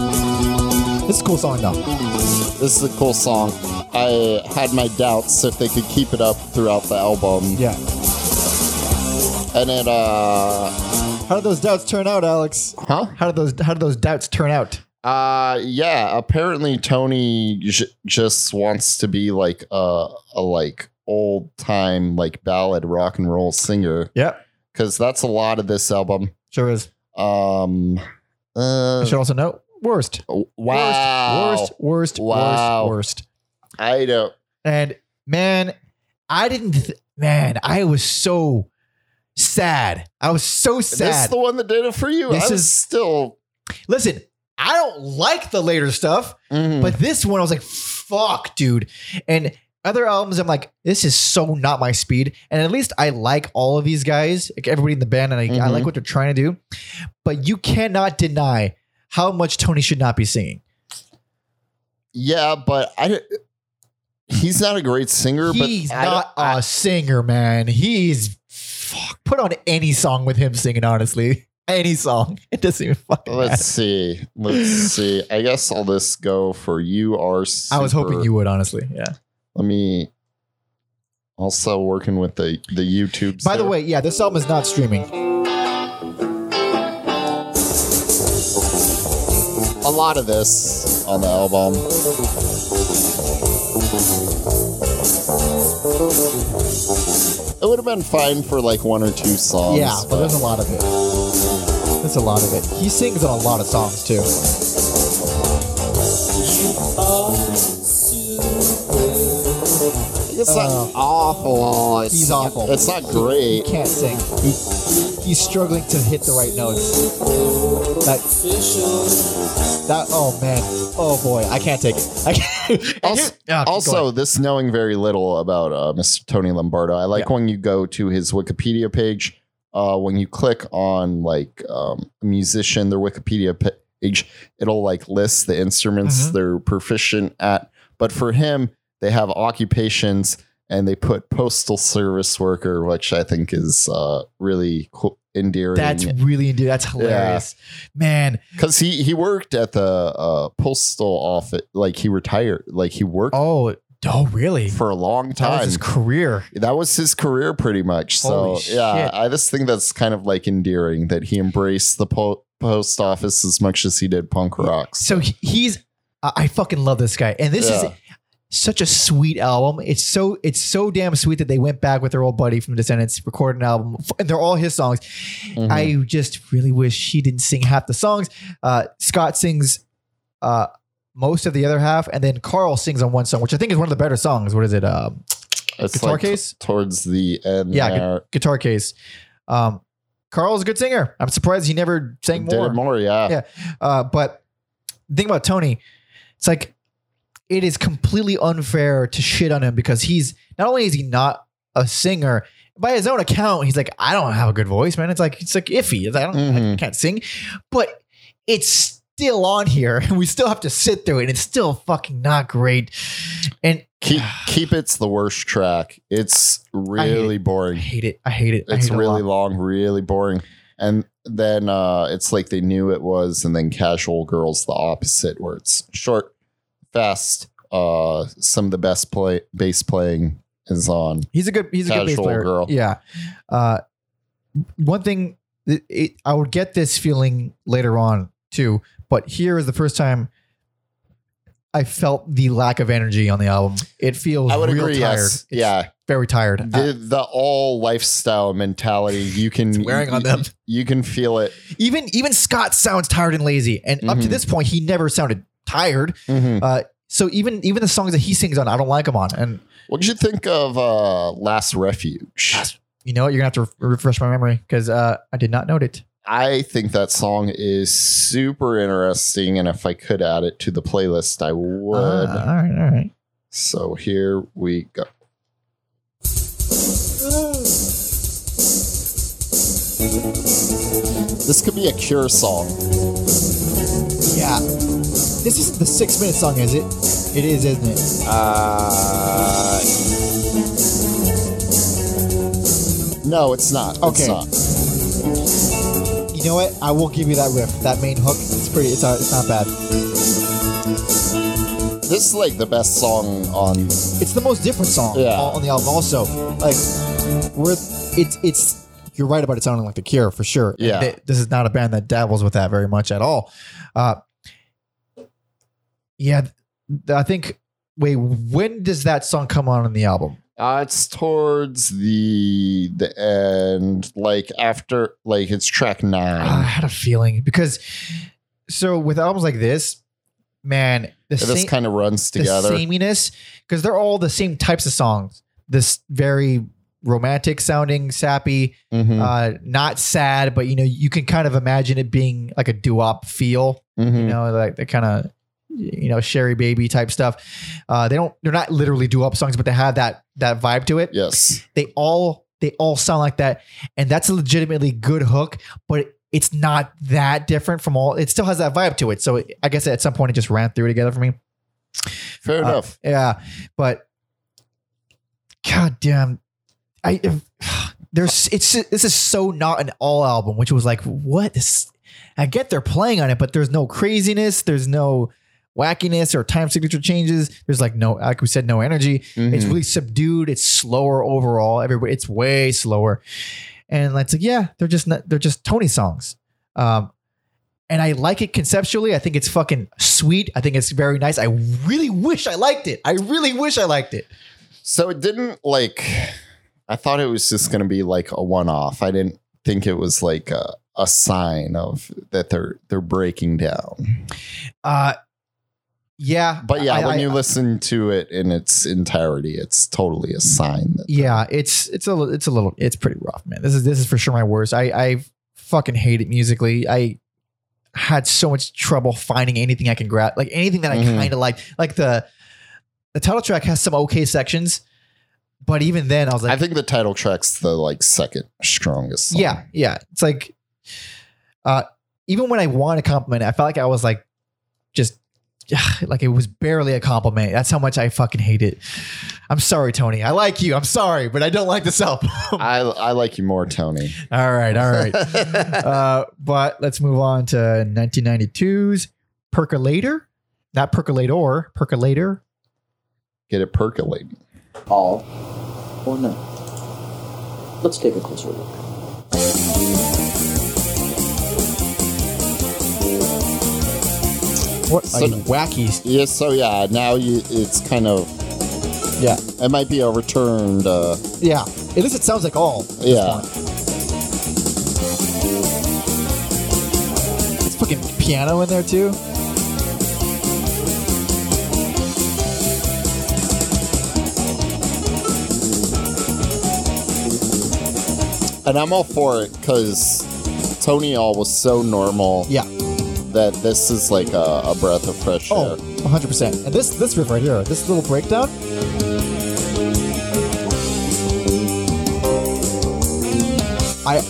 This is a cool song though. This is a cool song. I had my doubts if they could keep it up throughout the album, Yeah. and it uh, How did those doubts turn out, Alex? huh? How did those How did those doubts turn out? Uh, yeah. Apparently, Tony j- just wants to be like a, a like old time like ballad rock and roll singer Yep, because that's a lot of this album. sure is. Um, uh, I should also note worst. wow. Worst, worst, worst, Wow. worst, worst. I don't. And man, I didn't. Th- man, I was so sad. I was so sad. This sad. the one that did it for you? This I was is- still. Listen, I don't like the later stuff, Mhm. but this one I was like, "Fuck, dude!" And other albums, I'm like, "This is so not my speed." And at least I like all of these guys, like everybody in the band, and I, I Mhm. like what they're trying to do. But you cannot deny how much Tony should not be singing. yeah, but I. He's not a great singer, He's but I not I- a singer, man. He's fuck. Put on any song with him singing. Honestly, any song. It doesn't even fucking Let's matter. see. Let's see. I guess I'll just go for you are. I was hoping you would. Honestly, yeah. Let me. Also working with the the YouTube. By the way, yeah, this album is not streaming. a lot of this on the album. It would have been fine for like one or two songs. Yeah, but there's a lot of it. There's a lot of it. He sings on a lot of songs too. it's not oh. awful. It's, He's awful. It's not great. He can't sing. He, he's struggling to hit the right notes. That, that oh man, oh boy, I can't take it. I can't. Also, here- also this knowing very little about uh, Mr. Tony Lombardo, I like Yeah. when you go to his Wikipedia page. Uh, when you click on like um, a musician, their Wikipedia page, it'll like list the instruments Mhm. they're proficient at. But for him, they have occupations and they put postal service worker, which I think is uh, really cool, endearing. that's really endearing. That's hilarious, man. because he he worked at the uh, postal office, like he retired, like he worked Oh, oh, really? for a long That was time. his career. that was his career pretty much. So Holy yeah, shit. I just think that's kind of like endearing that he embraced the po- post office as much as he did punk rock. So he- he's. I I fucking love this guy, and this Yeah. is such a sweet album. It's so it's so damn sweet that they went back with their old buddy from Descendents, recorded an album, and they're all his songs. Mhm. I just really wish he didn't sing half the songs. Uh, Scott sings uh, most of the other half, and then Karl sings on one song, which I think is one of the better songs. What is it? Um, it's guitar like case? towards the end. Yeah, there. guitar case. Um, Karl's a good singer. I'm surprised he never sang more. more. Yeah, Yeah. Uh, but the thing about Tony, it's like it is completely unfair to shit on him because he's not only is he not a singer by his own account he's like i don't have a good voice man it's like it's like iffy It's like, i don't I Mhm. can't sing but it's still on here and we still have to sit through it and it's still fucking not great and Keep keep it's the worst track. It's really i boring. hate it i hate it I It's hate it really lot. long, really boring. And then uh it's like they knew it was, and then casual girls the opposite, where it's short, fast. Uh some of the best play bass playing is on. he's a good he's a good bass player girl. yeah uh one thing it, it, i would get this feeling later on too but here is the first time I felt the lack of energy on the album. It feels I would real agree, tired. yes. Yeah. very tired. The the all lifestyle mentality, you can wearing on them. You can feel it. even even Scott sounds tired and lazy, and up to Mhm. this point, he never sounded tired. Mhm. Uh, so even even the songs that he sings on, I don't like him on. And What did you think of uh Last Refuge? you know what? You're gonna have to re- refresh my memory because uh, I did not note it. I think that song is super interesting, and if I could add it to the playlist, I would. Ah, all right, all right. so here we go. This could be a Cure song. Yeah, this isn't the six minute song, is it? It is, isn't it? Uh, no, it's not. Okay. It's not. You know what? I will give you that riff. That main hook. It's pretty. It's, uh, it's not bad. This is like the best song on. It's the most different song Yeah. on the album. Also, like, we're it's it's. You're right about it sounding like The Cure for sure. Yeah. th- this is not a band that dabbles with that very much at all. Uh, yeah, I think. Wait, when does that song come on in the album? Uh, it's towards the the end, like after, like it's track nine. I had a feeling because so with albums like this, man, the this kind of runs the together. sameness because they're all the same types of songs. This very romantic sounding, sappy, Mhm, uh, not sad, but you know you can kind of imagine it being like a doo-wop feel. mhm. You know, like the kind of you know Sherry Baby type stuff. Uh, they don't. They're not literally doo-wop songs, but they have that that vibe to it. Yes. They all they all sound like that, and that's a legitimately good hook, but. It's not that different from all. It still has that vibe to it. So I guess at some point it just ran through together for me. Fair Uh, enough. Yeah, but god damn, I if- there's it's this is so not an all album, which was like what this. I get they're playing on it, but there's no craziness. There's no wackiness or time signature changes. There's like no, like we said, no energy. It's Mhm. really subdued. It's slower overall. Everybody, it's way slower. And it's like, yeah, they're just not, they're just Tony songs. Um, and I like it conceptually. I think it's fucking sweet. I think it's very nice. I really wish I liked it. I really wish I liked it. So it didn't like. I thought it was just going to be like a one-off. I didn't think it was like a, a sign of that they're they're breaking down. Uh, yeah, But yeah, I- when I- you listen to it in its entirety, it's totally a sign. That yeah, it's it's a little, it's a little, it's pretty rough, man. This is this is for sure my worst. I I fucking hate it musically. I had so much trouble finding anything I can grab, like anything that I Mhm. kind of like. Like the the title track has some okay sections, but even then, I was like, I think the title track's the like second strongest. Song. yeah, yeah. It's like, uh, even when I want a compliment, I felt like I was like, just like it was barely a compliment. That's how much I fucking hate it. I'm sorry, Tony. I like you. I'm sorry, but I don't like this album. I I like you more, Tony. all right, all right. uh, but let's move on to 1992's Percolater, not Percolator, Percolater. Get it percolating. All or none. Let's take a closer look. What So- a wacky. Yeah. So yeah, now you it's kind of Yeah, it might be overturned. Uh, yeah. At least it sounds like all. Yeah. It's fucking piano in there too. and I'm all for it because Tony All was so normal. Yeah. That this is like a, a breath of fresh air. Oh, air. 100%. And this this riff right here, this little breakdown. I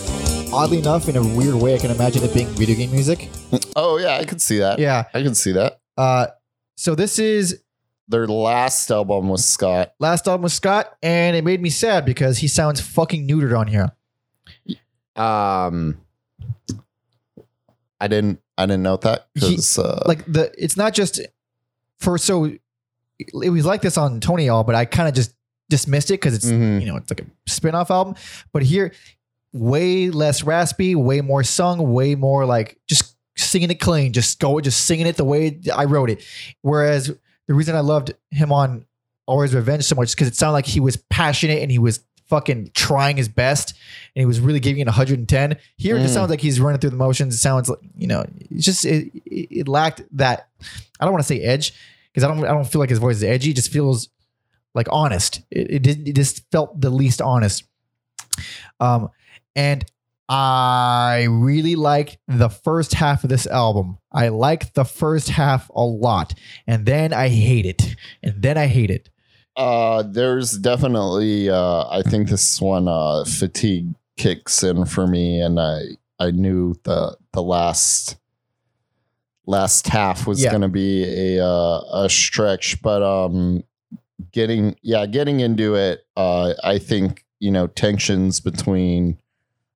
oddly enough, in a weird way, I can imagine it being video game music. Oh yeah, I can see that. Yeah. I can see that. Uh, so this is Their last album was Scott. last album with Scott, and it made me sad because he sounds fucking neutered on here. Um, I didn't. I didn't note that because uh, Like the, it's not just for so. It was like this on Tony All, but I kind of just dismissed it because it's Mhm. you know it's like a spin-off album. But here, way less raspy, way more sung, way more like just singing it clean, just go, just singing it the way I wrote it. Whereas the reason I loved him on Allroy's Revenge so much is because it sounded like he was passionate and he was fucking trying his best and he was really giving it 110. Here it just Mm. sounds like he's running through the motions. It sounds like, you know, it's just it, it, it lacked that I don't want to say edge because I don't I don't feel like his voice is edgy. It just feels like honest. It, it, did- it just felt the least honest. Um, and I really liked the first half of this album. I like the first half a lot, and then I hate it, and then I hate it. Uh, there's definitely. Uh, I think this one uh, fatigue kicks in for me, and I I knew the the last last half was Yeah. going to be a uh, a stretch, but um, getting yeah, getting into it, uh, I think you know tensions between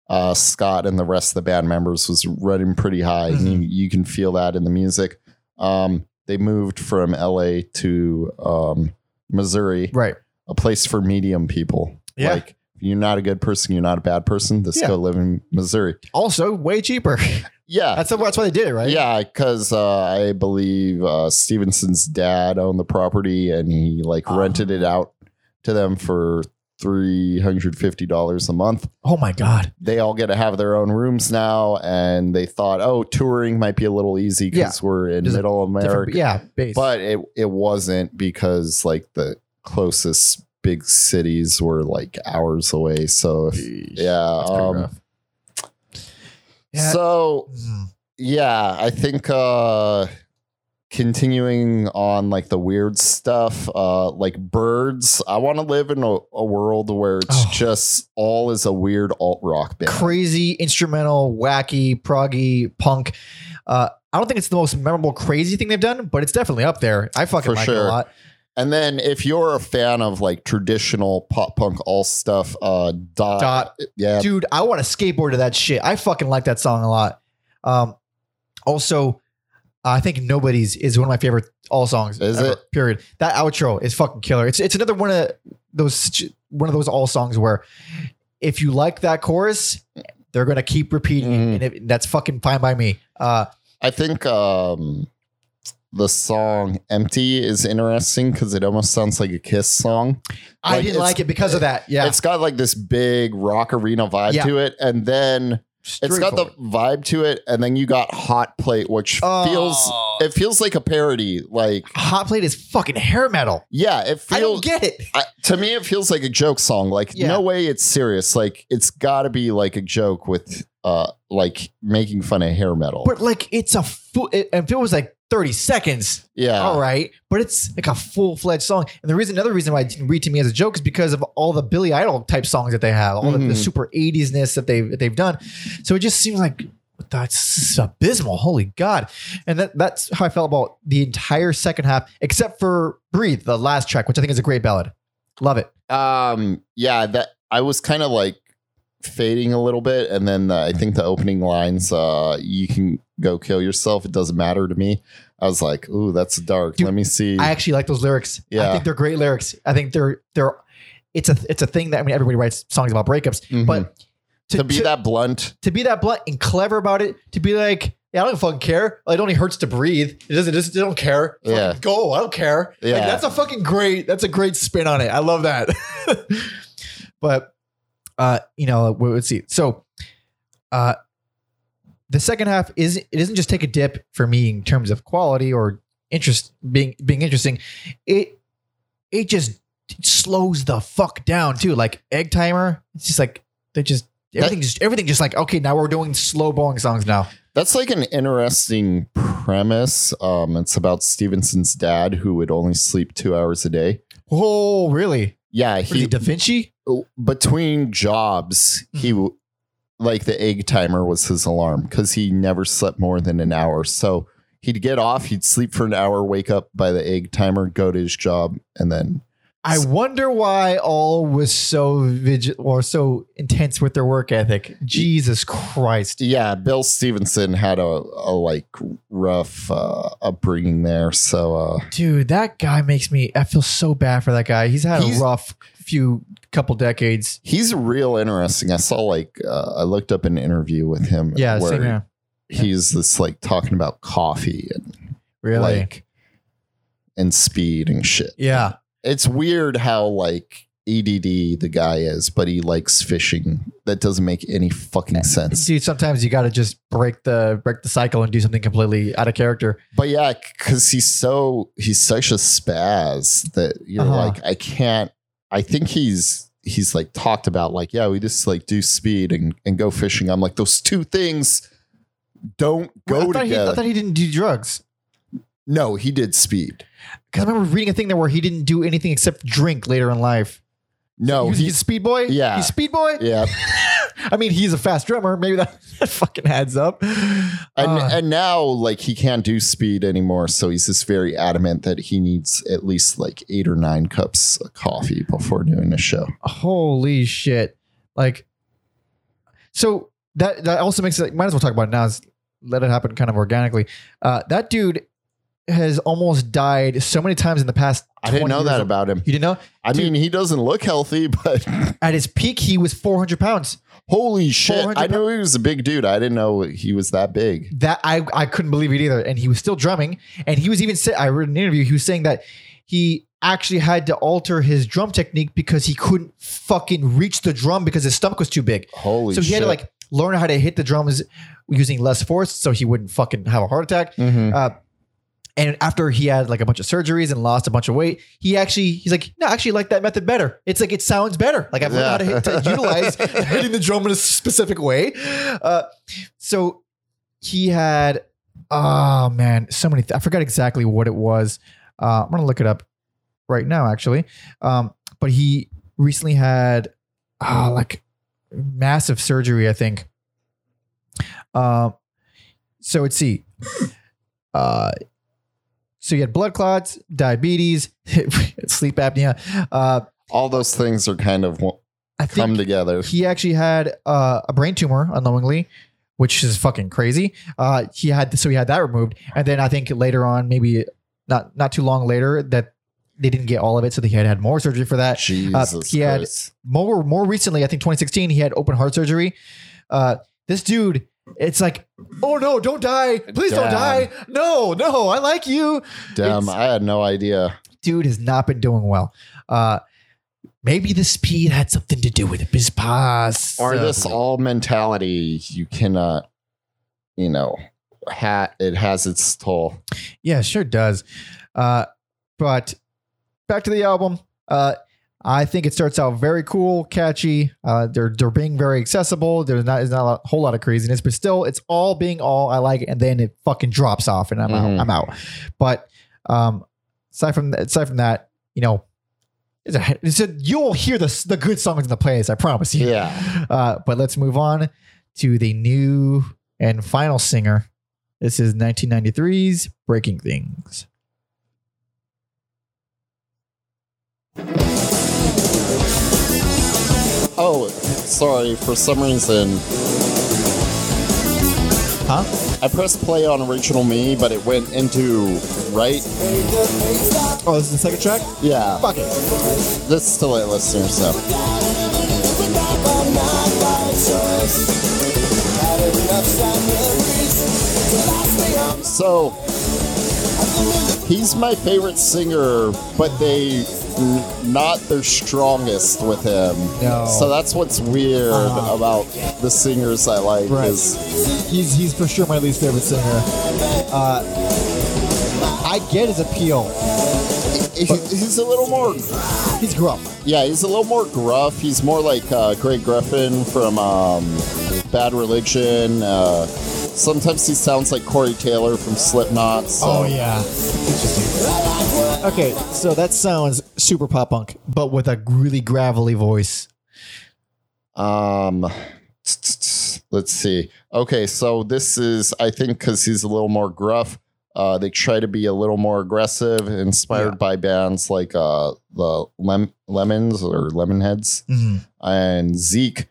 uh, Scott and the rest of the band members was running pretty high, and you, you can feel that in the music. Um, they moved from L.A. to um, Missouri, Right. a place for medium people. Yeah. Like if you're not a good person, you're not a bad person. Just Yeah. go live in Missouri. Also, way cheaper. Yeah, That's that's why they did it, right? yeah, because uh, I believe uh, Stevenson's dad owned the property and he like Oh. rented it out to them for three hundred fifty dollars a month. Oh my god. They all get to have their own rooms now, and they thought, oh, touring might be a little easy because we're in a middle America. yeah, base. But it it wasn't because like the closest big cities were like hours away. So if, yeah, um. Yeah. so Mm. yeah, I think uh continuing on like the weird stuff, uh like birds. I want to live in a, a world where it's Oh. just all is a weird alt rock band. crazy instrumental, wacky, proggy, punk. Uh, I don't think it's the most memorable, crazy thing they've done, but it's definitely up there. I fucking For like it sure. a lot. And then if you're a fan of like traditional pop punk all stuff, uh dot, Dot. yeah, Dude, I want to skateboard to that shit. I fucking like that song a lot. Um, also, I think Nobody's is one of my favorite all songs. Is ever, it? Period. That outro is fucking killer. It's it's another one of those one of those all songs where if you like that chorus, they're gonna keep repeating it, and it, that's fucking fine by me. Uh, I think um the song "Empty" is interesting because it almost sounds like a Kiss song. I Like, didn't like it because of that. Yeah, It's got like this big rock arena vibe Yeah. to it, and then it's got the vibe to it, and then you got "Hot Plate," which Oh. feels it feels like a parody. Like, Hot Plate is fucking hair metal. yeah, it feels. I don't get it. I, to me, it feels like a joke song. Like, Yeah. no way it's serious. Like, it's got to be like a joke with, uh, like making fun of hair metal. But like, it's a. It, if it was like thirty seconds, yeah, all right. But it's like a full fledged song. And the reason, another reason why it didn't read to me as a joke is because of all the Billy Idol type songs that they have, all the, the Mhm. super 80s-ness that they've that they've done. So it just seems like that's abysmal. Holy God. And that, that's how I felt about the entire second half, except for Breathe, the last track, which I think is a great ballad. Love it. um yeah that i was kind of like fading a little bit and then uh, i think the opening lines uh you can go kill yourself it doesn't matter to me i was like ooh that's dark Dude, let me see I actually like those lyrics. Yeah. I think they're great lyrics. I think they're they're it's a it's a thing that I mean everybody writes songs about breakups, Mhm. but to, be that blunt to be that blunt and clever about it, to be like, yeah, I don't fucking care. Like, it only hurts to breathe. It doesn't. Just, don't care. Fucking Yeah. go. I don't care. Like, Yeah. that's a fucking great. That's a great spin on it. I love that. but, uh, you know, we- let's see. So, uh, the second half is it doesn't just take a dip for me in terms of quality or interest being being interesting. It it just slows the fuck down too. Like egg timer. It's just like they just everything just everything just like okay now we're doing slow bowling songs now. That's like an interesting premise. Um, it's about Stevenson's dad who would only sleep two hours a day. Oh, really? Yeah, he he Da Vinci? between jobs, he w- like the egg timer was his alarm because he never slept more than an hour. So he'd get off, he'd sleep for an hour, wake up by the egg timer, go to his job, and then I wonder why all was so vigil or so intense with their work ethic. Jesus Christ. yeah, Bill Stevenson had a, a like rough uh, upbringing there. So uh, Dude, that guy makes me I feel so bad for that guy. He's had He's- a rough few couple decades. he's real interesting. I saw like uh, I looked up an interview with him. Yeah, where same here. he's this like talking about coffee and Really? like and speed and shit. yeah. It's weird how like EDD the guy is, but he likes fishing. That doesn't make any fucking sense. Dude, sometimes you gotta just break the break the cycle and do something completely out of character. But yeah, because he's so he's such a spaz that you're Uh-huh. like, I can't. I think he's he's like talked about like, yeah, we just like do speed and and go fishing. I'm like, those two things don't go I thought, he, together. I thought he didn't do drugs. no, he did speed. Because I remember reading a thing there where he didn't do anything except drink later in life. No, he's, he, he's Speed Boy? Yeah. He's Speed Boy? yeah. I mean, he's a fast drummer. Maybe that, that fucking adds up. And Uh, and now like he can't do speed anymore, so he's just very adamant that he needs at least like eight or nine cups of coffee before doing a show. holy shit. Like, so that, that also makes it, might as well talk about it now. Is let it happen kind of organically. Uh, that dude has almost died so many times in the past. I didn't know that about him. You didn't know? I Dude. mean, he doesn't look healthy, but At his peak, he was 400 pounds. holy shit! I knew he was a big dude. I didn't know he was that big. that I I couldn't believe it either. And he was still drumming, and he was even say, I read an interview. He was saying that he actually had to alter his drum technique because he couldn't fucking reach the drum because his stomach was too big. Holy so he shit! had to like learn how to hit the drums using less force, so he wouldn't fucking have a heart attack. Mhm. Uh, and after he had like a bunch of surgeries and lost a bunch of weight, he actually he's like, no, I actually like that method better. It's like it sounds better. Like I've learned how to, hit, to utilize hitting the drum in a specific way. Uh, so he had, oh man, so many. Th- I forgot exactly what it was. Uh, I'm gonna look it up right now, actually. Um, but he recently had, uh, like massive surgery, I think. Um, so let's see. Uh, so you had blood clots, diabetes, sleep apnea. Uh, All those things are kind of I come together. he actually had uh, a brain tumor unknowingly, which is fucking crazy. Uh, he had so he had that removed, and then I think later on, maybe not not too long later, that they didn't get all of it, so they had had more surgery for that. Jesus he had- More more recently, I think 2016, he had open heart surgery. Uh, this dude. It's like, oh no, don't die. Please don't die. No, no, I like you. Damn, it's- I had no idea. Dude has not been doing well. Uh, maybe the speed had something to do with it. Pass. Or this all mentality, you cannot, you know, hat. It has its toll. Yeah, sure does. Uh, but back to the album. Uh, I think it starts out very cool, catchy. Uh, they're they're being very accessible. There's not there's not a whole lot of craziness, but still, it's all being all I like, It. and then it fucking drops off, and I'm Mhm. out. I'm out. But um, aside from aside from that, you know, it's a, it's a, you'll hear the the good songs in the playlist. I promise you. Yeah. Uh, but let's move on to the new and final singer. This is 1993's Breaking Things. Oh, sorry. For some reason, Huh? I pressed play on original me, but it went into right. Oh, this is the second track? Yeah. Fuck it. This is to let listeners know. So he's my favorite singer, but they n- not their strongest with him. No. So that's what's weird Ah. about the singers I like Right. is He's he's for sure my least favorite singer. Uh, I get his appeal. he- he's a little more He's gruff. Yeah, he's a little more gruff. He's more like uh, Greg Graffin from um, Bad Religion. Uh, Sometimes he sounds like Corey Taylor from Slipknot. So. Oh yeah. Okay, so that sounds super pop punk, but with a really gravelly voice. Um, let's see. Okay, so this is I think because he's a little more gruff. Uh, they try to be a little more aggressive, inspired Yeah. by bands like uh the Lem- Lemons or Lemonheads Mhm. and Zeke.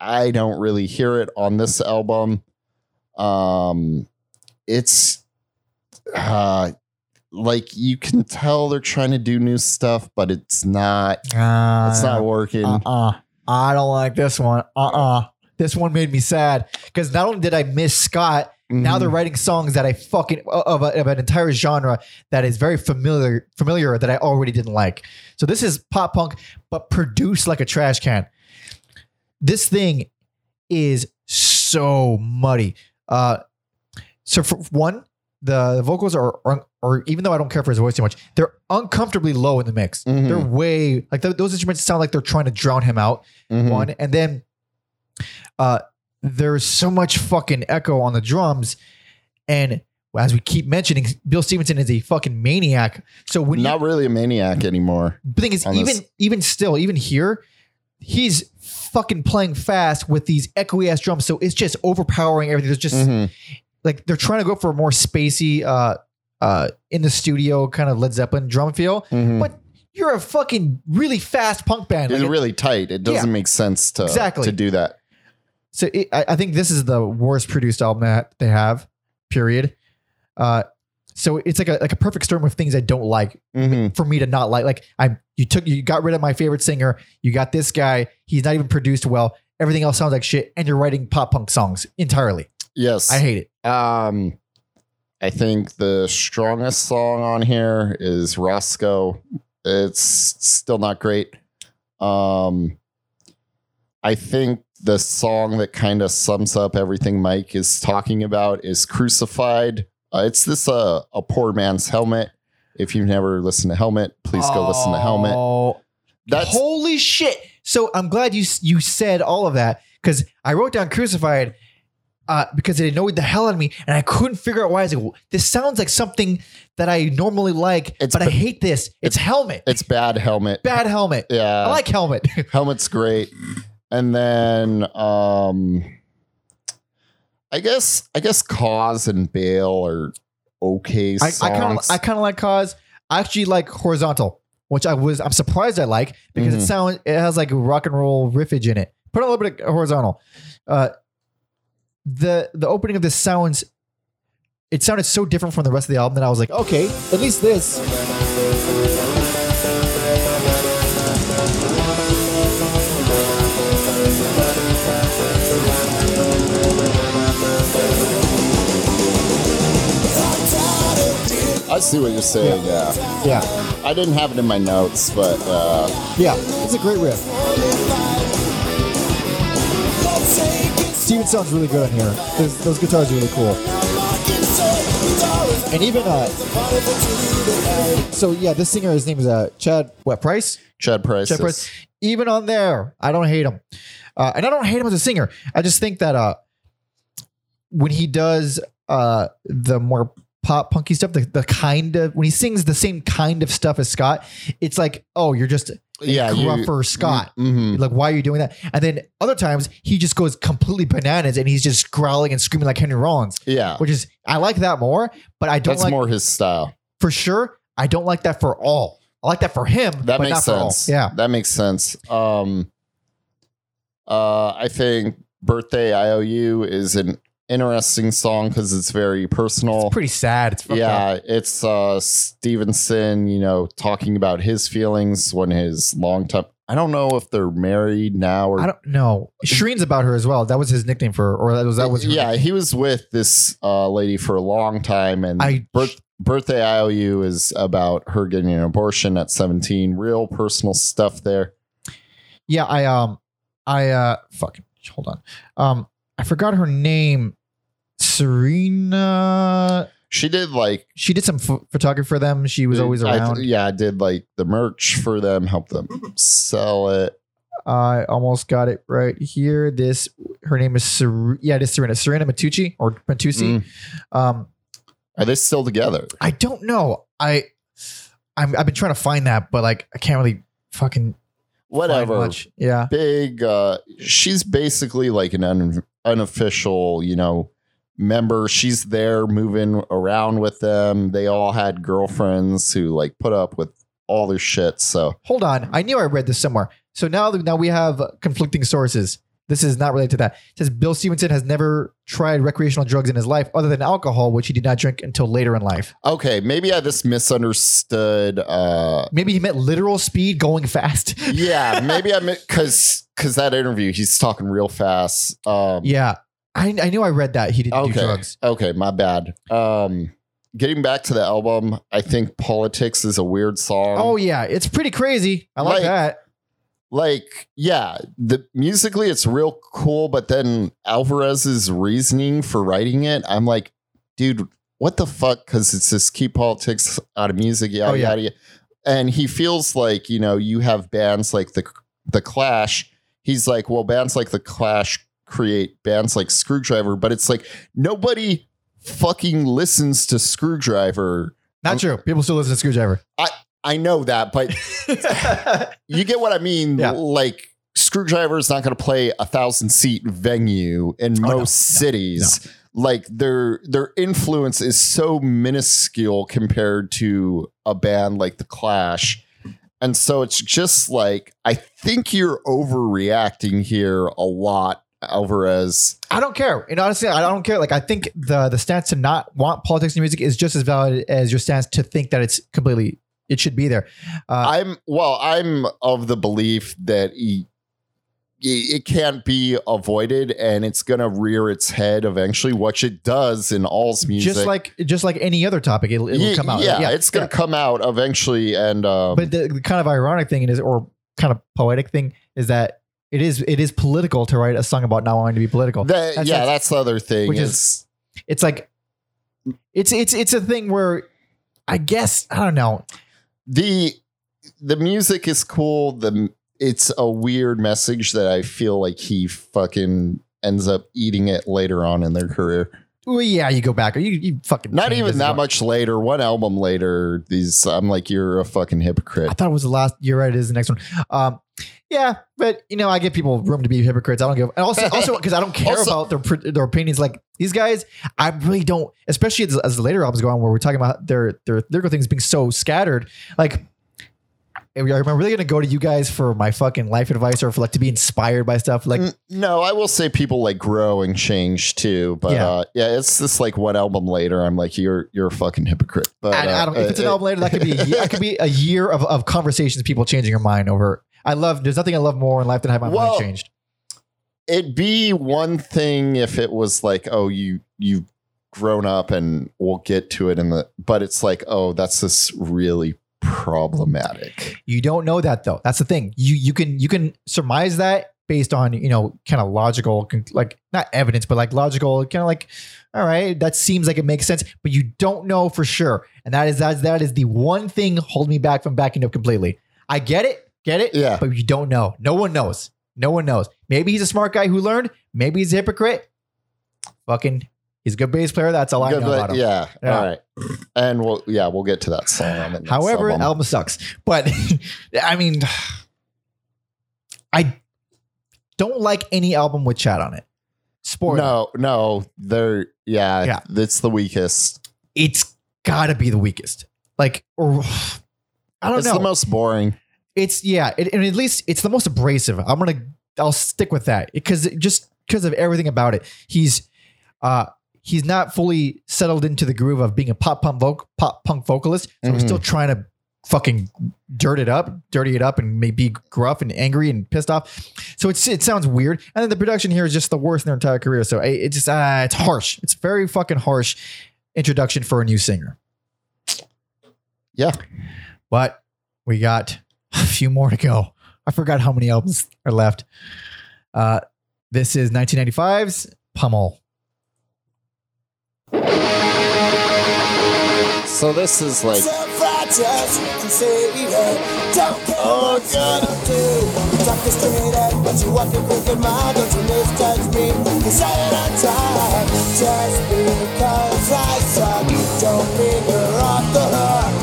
I don't really hear it on this album. Um, it's uh like you can tell they're trying to do new stuff, but it's not. Uh, It's not working. Uh-uh. I don't like this one. Uh-uh. This one made me sad because not only did I miss Scott, now Mhm. they're writing songs that I fucking of, a, of an entire genre that is very familiar familiar that I already didn't like. So this is pop punk, but produced like a trash can. This thing is so muddy. Uh, so for one, the, vocals are, are, or even though I don't care for his voice too much, they're uncomfortably low in the mix. Mhm. They're way like th- those instruments sound like they're trying to drown him out Mhm. one and then uh there's so much fucking echo on the drums and as we keep mentioning bill stevenson is a fucking maniac so when not really a maniac anymore. the thing is even this. even still even here he's fucking playing fast with these echoey ass drums so it's just overpowering everything there's just Mhm. like they're trying to go for a more spacey uh uh in the studio kind of led zeppelin drum feel Mhm. but you're a fucking really fast punk band It's Like, it- really tight. It doesn't Yeah. make sense to Exactly. to do that. So it, I, I think this is the worst produced album that they have. Period. Uh, so it's like a like a perfect storm of things I don't like Mhm. for me to not like. Like I, you took you got rid of my favorite singer. You got this guy. He's not even produced well. Everything else sounds like shit, and you're writing pop punk songs entirely. Yes. I hate it. Um, I think the strongest song on here is Roscoe. It's still not great. Um, I think the song that kind of sums up everything Mike is talking about is Crucified. Uh, it's this uh, a poor man's helmet. If you've never listened to Helmet, please go listen to Helmet. Oh, That's holy shit! So I'm glad you you said all of that because I wrote down crucified uh, because it annoyed the hell out of me, and I couldn't figure out why. I was like, well, this sounds like something that I normally like, It's but I ba- hate this. It's, helmet, it's bad Helmet. bad helmet. Yeah, I like helmet. Helmet's great. And then um I guess I guess Cause and Bale are okay I songs. I kind of I kind of like cause. I actually like horizontal, which I was I'm surprised I like because Mhm. it sounds it has like rock and roll riffage in it. Put a little bit of horizontal. Uh, the the opening of this sounds. It sounded so different from the rest of the album that I was like, okay, at least this. I see what you're saying, yeah. Yeah, I didn't have it in my notes, but uh yeah, it's a great riff. Stephen sounds really good on here. Those, those guitars are really cool. And even uh, so yeah, this singer, his name is uh Chad what Price? Chad Price. Chad is- Price. Even on there, I don't hate him, uh, and I don't hate him as a singer. I just think that uh, when he does uh the more pop punky stuff, the, the kind of when he sings the same kind of stuff as Scott, it's like, oh, you're just yeah, gruffer Scott. Mhm. Like, why are you doing that? And then other times he just goes completely bananas and he's just growling and screaming like Henry Rollins, Yeah. which is I like that more, but I don't That's like more his style. for sure. I don't like that for all. I like that for him, That but makes not for all. sense. Yeah. That makes sense. Um uh I think Birthday IOU is an interesting song because it's very personal. It's pretty sad. It's fucked up. yeah, it's uh Stevenson, you know, talking about his feelings when his long time I don't know if they're married now or I don't know. Shreen's about her as well. That was his nickname for, her, or that was that was her. yeah, he was with this uh lady for a long time and I- birth, birthday IOU is about her getting an abortion at 17. Real personal stuff there. yeah. I um, I uh, fuck. Hold on. Um, I forgot her name. Serena. She did like She did some ph- photography for them. She was always I th- around. yeah, I did like the merch for them, help them sell it. I almost got it right here. This her name is Ser- yeah, it is Serena Serena Matucci or Matucci. Mm. Um, Are they still together? I don't know. I I'm, I've been trying to find that, but like I can't really fucking Whatever. much. Yeah, Big. Uh, she's basically like an un- unofficial, you know, member. She's there moving around with them. They all had girlfriends who like put up with all their shit. So hold on. I knew I read this somewhere. So now now we have conflicting sources. This is not related to that. It says Bill Stevenson has never tried recreational drugs in his life other than alcohol, which he did not drink until later in life. okay, maybe I just misunderstood. Uh, Maybe he meant literal speed going fast. yeah, maybe I meant because because that interview he's talking real fast. Um, yeah. I, I knew I read that he didn't do Okay. drugs. Okay, my bad. Um getting back to the album, I think Politics is a weird song. Oh yeah, it's pretty crazy. I like, Like- that. Like, yeah, the musically it's real cool, but then Alvarez's reasoning for writing it, I'm like, dude, what the fuck? Because it's just keep politics out of music, yada Oh, yeah. yada. yada. And he feels like, you know, you have bands like the the Clash. He's like, well, bands like the Clash create bands like Skrewdriver, but it's like nobody fucking listens to Skrewdriver. Not true. People still listen to Skrewdriver. I know that, but you get what I mean. Yeah. Like Skrewdriver is not going to play a thousand seat venue in Oh, no, most cities. Like their their influence is so minuscule compared to a band like the Clash. And so it's just like I think you're overreacting here a lot, Alvarez. I don't care. And honestly, I don't care. Like I think the the stance to not want politics in music is just as valid as your stance to think that it's completely it should be there. Uh, I'm well, I'm of the belief that he, it can't be avoided and it's going to rear its head eventually, which it does in all's music. just like just like any other topic, it'll, it'll Ye- come out. Yeah, it's going yeah. to come out eventually. And um, But the, the kind of ironic thing is, or kind of poetic thing, is that it is it is political to write a song about not wanting to be political. that, That's- yeah, that's- that's the other thing. which is it's like it's it's it's a thing where I guess I don't know. The the music is cool. The it's a weird message that I feel like he fucking ends up eating it later on in their career. Well, yeah, you go back. You you fucking Not even that much later. One album later, these I'm like, you're a fucking hypocrite. I thought it was the last. You're right. It is the next one. Um, yeah, but you know, I give people room to be hypocrites. I don't give, and also, also because I don't care Also- about their their opinions. Like these guys, I really don't. Especially as, as the later albums go on, where we're talking about their their lyrical things being so scattered. Like, am I really going to go to you guys for my fucking life advice or for like to be inspired by stuff? Like, no, I will say people like grow and change too, but Yeah. uh, yeah, it's just like one album later. I'm like, you're you're a fucking hypocrite. But I, I don't. If it's an uh, album later, that could be a year, that could be a year of, of conversations, people changing your mind over. I love. There's nothing I love more in life than have my Well, mind changed. It'd be one thing if it was like, oh, you you've grown up and we'll get to it in the but it's like, oh, that's this really problematic. You don't know that though. That's the thing. You you can you can surmise that based on you know kind of logical like not evidence but like logical kind of like all right that seems like it makes sense but you don't know for sure and that is that is, that is the one thing holding me back from backing up completely. I get it, get it, Yeah. but you don't know. No one knows. No one knows. Maybe he's a smart guy who learned. Maybe he's a hypocrite. Fucking, he's a good bass player. That's all I Good, know about him. yeah, Yeah. all right. And we'll yeah, we'll get to that song on the next However, album. album sucks. But I mean, I don't like any album with Chad on it. Sport. No, no, they're yeah, Yeah. it's the weakest. It's got to be the weakest. Like, or I don't It's know. It's the most boring. it's yeah, it, and at least it's the most abrasive. I'm gonna, I'll stick with that because just because of everything about it, he's, uh, he's not fully settled into the groove of being a pop punk voc- pop punk vocalist. So he's Mhm. still trying to fucking dirt it up, dirty it up, and maybe gruff and angry and pissed off. So it's it sounds weird. And then the production here is just the worst in their entire career. So it, it just uh, it's harsh. It's very fucking harsh introduction for a new singer. Yeah. But we got a few more to go. I forgot how many albums are left. Uh, this is 1995's Pummel. So So this is like Self-righteous, conceited, don't care oh, God. you do. Talk is straight at but you walk in crooked mile. Don't you misjudge me, cause I ain't on time. Just because I suck, don't mean you're off the hook.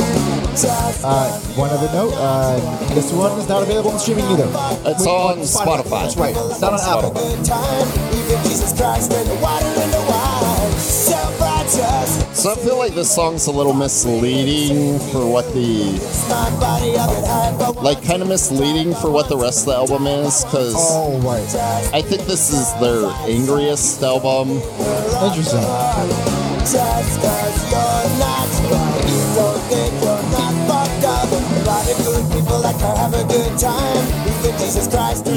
Uh, one other note, uh, this one is not available on streaming either. it's on Spotify. That's right. It's not on Apple. good time. Even Jesus Christ made the water and the wine. Self-righteous, So I feel like this song's a little misleading for what the my body up and high, but like kind of misleading for what the rest of the album is because Oh, right. I think this is their angriest album. Interesting.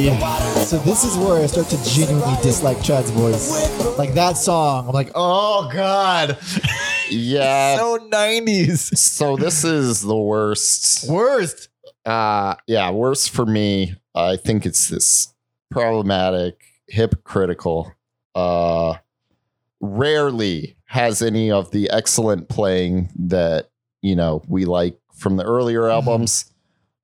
Yeah. So this is where I start to genuinely dislike Chad's voice. Like that song, I'm like, oh god, Yeah. so 90s. So this is the worst. Worst. Uh yeah, worst for me. I think it's this problematic, hypocritical. Uh rarely has any of the excellent playing that, you know, we like from the earlier albums.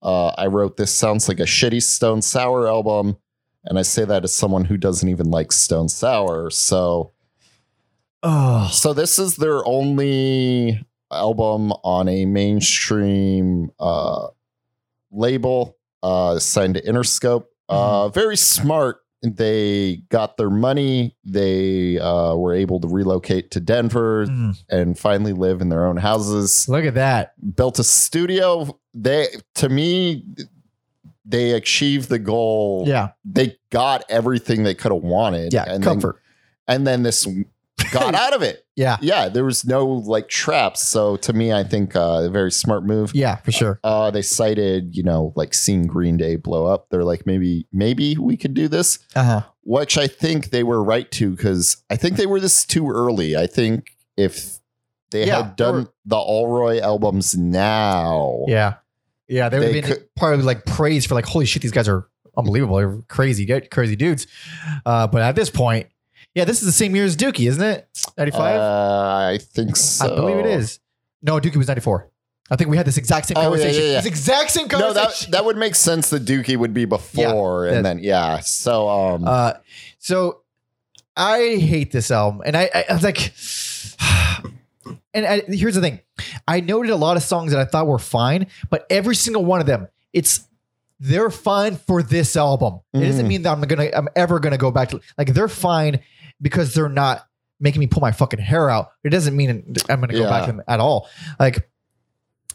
Uh I wrote this sounds like a shitty Stone Sour album. And I say that as someone who doesn't even like Stone Sour. So Oh, so this is their only album on a mainstream uh, label uh, signed to Interscope. Uh, very smart. They got their money. They uh, were able to relocate to Denver Mm. and finally live in their own houses. look at that. Built a studio. They, to me, they achieved the goal. Yeah, They got everything they could have wanted. yeah, and comfort. Then, and then this got out of it yeah, yeah, there was no like traps. So to me, I think uh, a very smart move. yeah, for sure. Uh, they cited, you know, like seeing Green Day blow up. They're like, maybe, maybe we could do this, Uh huh. which I think they were right to because I think they were this too early. I think if they Yeah, had done or- the Allroy albums now, Yeah, yeah. They would They have been probably like praised for like, holy shit, these guys are unbelievable. They're crazy, crazy dudes. Uh, but at this point, yeah, this is the same year as Dookie, isn't it? Ninety five. uh, I think so. I believe it is. No, Dookie was ninety four. I think we had this exact same Oh, conversation. yeah, yeah. This exact same No, conversation. that that would make sense. that Dookie would be before, and then yeah. So um, Uh, so I hate this album, and I, I, I was like, and I, here's the thing: I noted a lot of songs that I thought were fine, but every single one of them, it's they're fine for this album. It doesn't Mhm. mean that I'm gonna, I'm ever gonna go back to like they're fine because they're not making me pull my fucking hair out. It doesn't mean I'm gonna go back Yeah. to them at all. Like,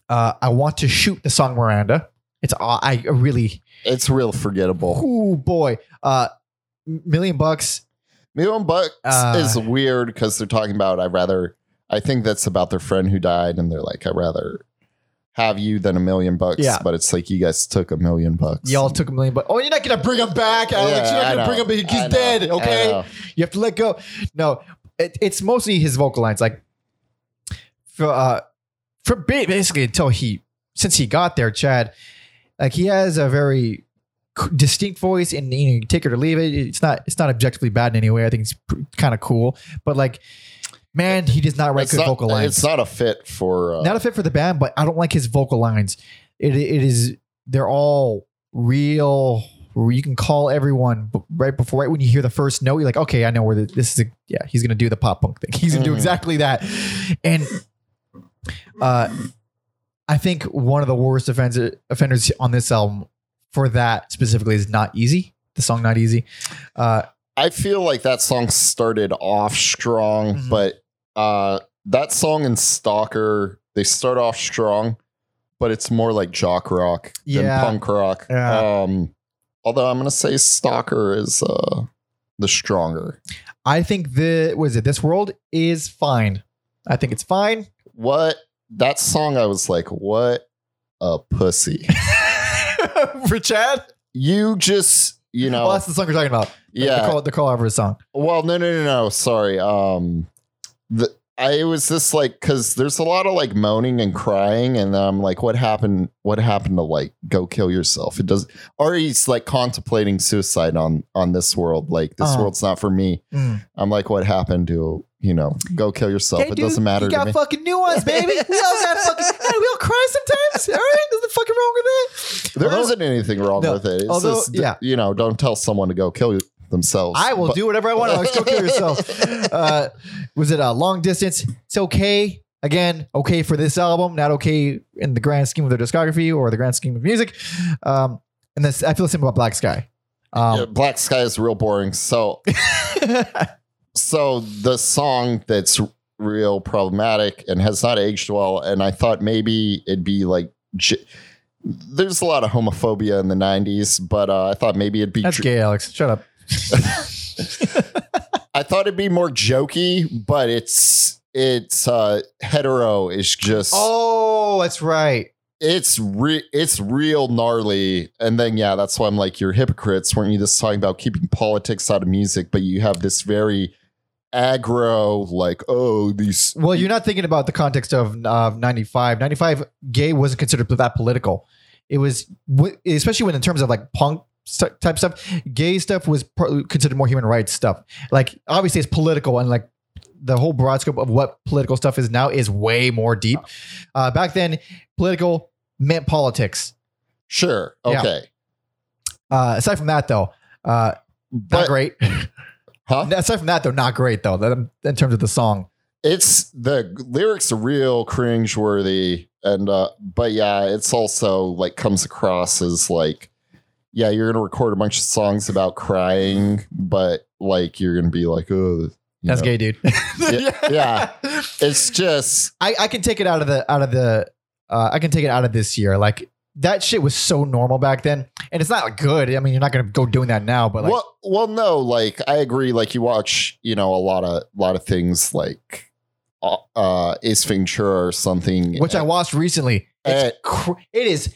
uh, I want to shoot the song Miranda. It's I really, it's real forgettable. oh boy, uh, million bucks. Million bucks Uh, is weird because they're talking about I rather I think that's about their friend who died and they're like I'd rather have you than a million bucks. Yeah. But it's like you guys took a million bucks. Y'all took a million, bucks. oh, you're not gonna bring him back, Alex. Yeah, you're not I gonna know. bring him back. He's I dead. Okay, you have to let go. No, it, it's mostly his vocal lines. Like for uh, for basically until he since he got there, Chad, like he has a very distinct voice, and you know, you take it or leave it. It's not it's not objectively bad in any way. I think it's kind of cool, but like, man, he does not write It's good not, vocal lines it's not a fit for uh, not a fit for the band, but I don't like his vocal lines. It it is they're all real. You can call everyone right before, right when you hear the first note, you're like, okay, I know where the, this is. A, yeah, he's gonna do the pop punk thing. He's gonna do Mhm. exactly that. And uh, I think one of the worst offends- offenders on this album for that specifically is "Not Easy." The song "Not Easy." Uh, I feel like that song started off strong, Mhm. but uh that song and Stalker, they start off strong, but it's more like jock rock Yeah. than punk rock. Yeah. Um although I'm gonna say Stalker is uh the stronger. I think the was it this world is fine. I think it's fine. What that song I was like, what a pussy. for Chad. you just you know Well, that's the song we're talking about. yeah the call, the call over the song. Well, no, no, no, no. Sorry. Um, the I was just like because there's a lot of like moaning and crying, and I'm like, what happened? What happened to like go kill yourself? It does, or he's like contemplating suicide on on this world. Like this Oh. world's not for me. Mm. I'm like, what happened to you know go kill yourself? Hey, it dude, doesn't matter You got fucking nuance, baby. We all got fucking. Hey, we all cry sometimes. All right, there's nothing fucking wrong with that. There Although- not anything wrong No, with it. It's although- just, yeah. you know, don't tell someone to go kill themselves. I will But- do whatever I want. Alex, go kill yourself. Uh, was it a long distance? It's okay. Again, okay for this album, not okay in the grand scheme of their discography or the grand scheme of music. Um, and this, I feel the same about Black Sky. Um, Yeah, Black Sky is real boring. So so the song that's real problematic and has not aged well and i thought maybe it'd be like j- there's a lot of homophobia in the 90s but uh, i thought maybe it'd be That's dr- gay, Alex. Shut up. I thought it'd be more jokey but it's it's uh hetero is just Oh, that's right. it's re- it's real gnarly and then yeah that's why i'm like you're hypocrites weren't you just talking about keeping politics out of music but you have this very aggro like oh these Well, you're not thinking about the context of uh, 95. 95, gay wasn't considered that political. It was, especially when in terms of like punk type stuff, gay stuff was considered more human rights stuff. Like, obviously, it's political and like the whole broad scope of what political stuff is now is way more deep. Uh, back then, political meant politics. sure Yeah. okay Uh, aside from that, though, uh, not but great. huh aside from that, though, not great, though, that, in terms of the song. it's the lyrics are real cringeworthy and uh but yeah it's also like comes across as like yeah you're gonna record a bunch of songs about crying but like you're gonna be like oh That's know. gay, dude. Yeah, yeah. it's just I, I can take it out of the out of the uh, I can take it out of this year. Like that shit was so normal back then, and it's not like, good. I mean, you're not gonna go doing that now, but like, well well no like i agree like you watch you know a lot of a lot of things like uh, uh ace ventura or something which I watched recently. It's cr- it is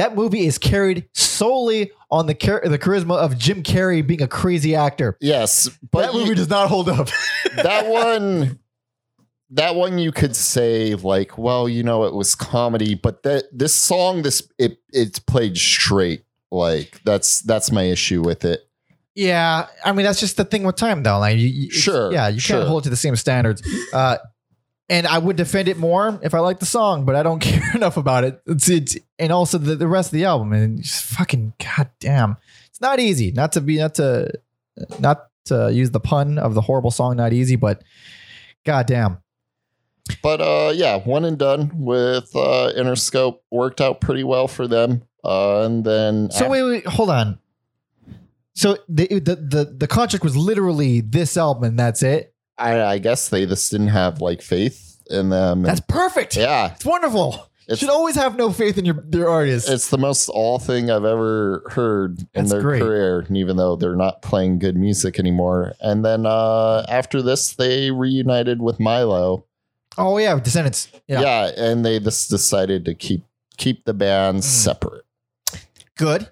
that movie is carried solely on the char- the charisma of Jim Carrey being a crazy actor. yes but that you- movie does not hold up. that one that one you could say like well you know it was comedy but that this song this it it's played straight like that's that's my issue with it Yeah, I mean that's just the thing with time though. Like, you, you- Sure, yeah, you sure. can't hold it to the same standards. Uh, and I would defend it more if I liked the song, but I don't care enough about it. It's, it's and also the, the rest of the album and just fucking goddamn, it's not easy. Not to be not to not to use the pun of the horrible song, not easy, but goddamn. but uh yeah one and done with uh interscope worked out pretty well for them uh and then So wait, wait, hold on. So the the the, the contract was literally this album, and that's it. I, I guess they just didn't have like faith in them That's perfect. yeah It's wonderful. You It's- should always have no faith in your your artists. it's the most all thing I've ever heard in That's their great. career, and even though they're not playing good music anymore. And then uh, after this, they reunited with Milo. Oh yeah, Descendents. Yeah. Yeah, and they just decided to keep keep the bands Mm. separate. good.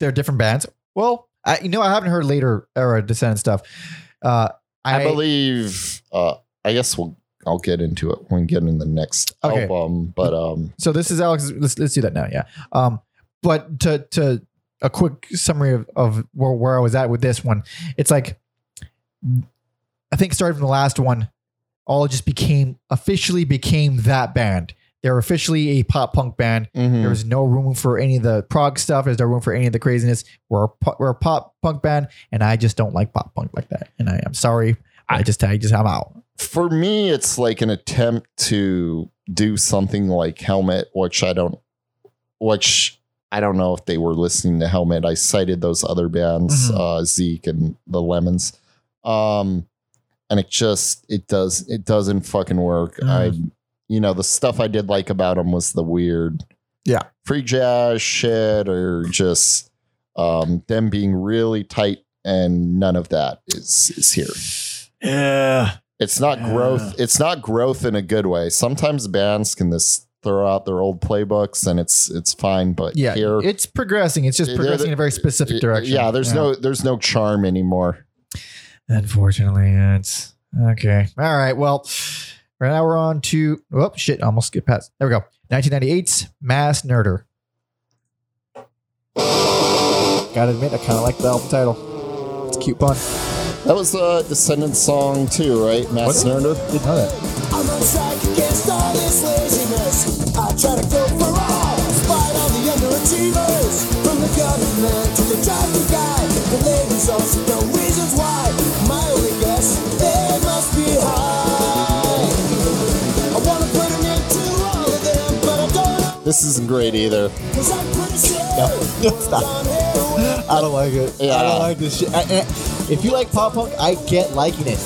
They're different bands. Well, I, you know, I haven't heard later era Descendent stuff. Uh, I, I, believe. Uh, I guess we'll. I'll get into it when we get in the next Okay. album. But um, so. This is Alex. Let's let's do that now. Yeah. Um, but to to a quick summary of of where, where I was at with this one, it's like I think starting from the last one, all just became officially became that band. They're officially a pop punk band. mhm. There's no room for any of the prog stuff. There's no room for any of the craziness. We're a, we're a pop punk band, and I just don't like pop punk like that. And I am sorry. I just I just I'm out. for me, it's like an attempt to do something like Helmet, which I don't, which I don't know if they were listening to Helmet. I cited those other bands, Mhm. uh, Zeke and the Lemons, um, and it just it does it doesn't fucking work. Mhm. I, you know, the stuff I did like about them was the weird, Yeah. free jazz shit, or just um, them being really tight, and none of that is is here. Yeah. It's not Yeah. growth. It's not growth in a good way. Sometimes bands can just throw out their old playbooks and it's it's fine. But Yeah. here, It's progressing. It's just progressing the- in a very specific direction. yeah, there's no there's no charm anymore. Unfortunately, it's Okay. All right. Well, right now we're on to oh shit, I almost skip past. There we go. 1998's Mass Nerder. Gotta admit, I kind of like the album title. It's a cute pun. That was a Descendent song too, right? Mass Nerder. Didn't know that. This isn't great either. I'm. Stop. I don't like it. I don't like this shit. I, I- if you like pop punk, I get liking it.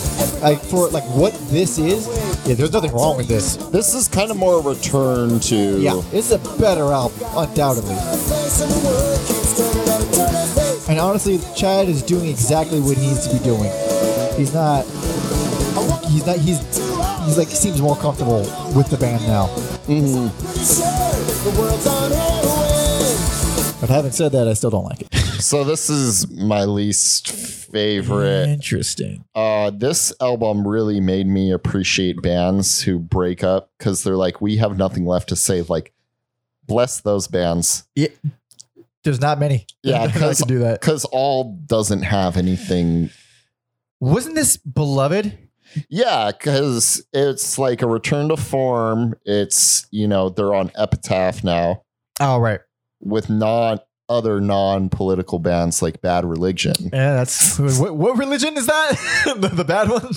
Like for like what this is, yeah, there's nothing wrong with this. This is kind of more a return to. Yeah, it's a better album, undoubtedly. Face in the world keeps turning out, turning its face. And honestly, Chad is doing exactly what he needs to be doing. He's not. He's not. He's. He's like seems more comfortable with the band now. Sure the world's on heroin. But having said that, I still don't like it. So this is my least favorite. Interesting. Uh, this album really made me appreciate bands who break up because they're like, we have nothing left to say. Like, bless those bands. There's not many. Yeah, that because do that. because all doesn't have anything. Wasn't this beloved? Yeah, because it's like a return to form. It's you know they're on Epitaph now Oh right. with non other non political bands like Bad Religion. Yeah, that's what, what religion is that? the, the bad one.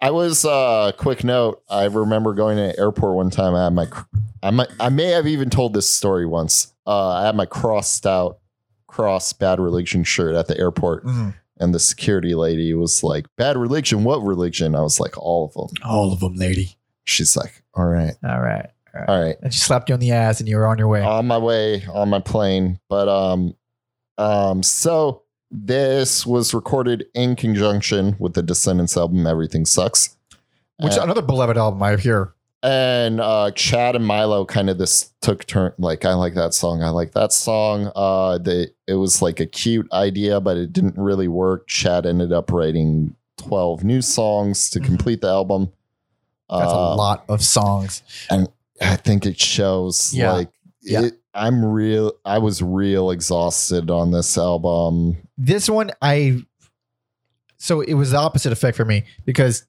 I was uh quick note. I remember going to an airport one time. I had my I might I may have even told this story once. Uh I had my crossed out cross bad religion shirt at the airport and the security lady was like, "Bad religion? What religion?" I was like, "All of them." All of them, lady. She's like, "All right. All right. All right. And she slapped you on the ass, and you were on your way. On my way on my plane." But um um so this was recorded in conjunction with the Descendents album Everything Sucks. Which Uh, another beloved album I hear. And uh chad and milo kind of this took turn like i like that song i like that song uh they it was like a cute idea but it didn't really work chad ended up writing 12 new songs to Mhm. complete the album That's a Uh, lot of songs. And I think it shows Yeah. like Yeah. it, i'm real i was real exhausted on this album This one, I so it was the opposite effect for me because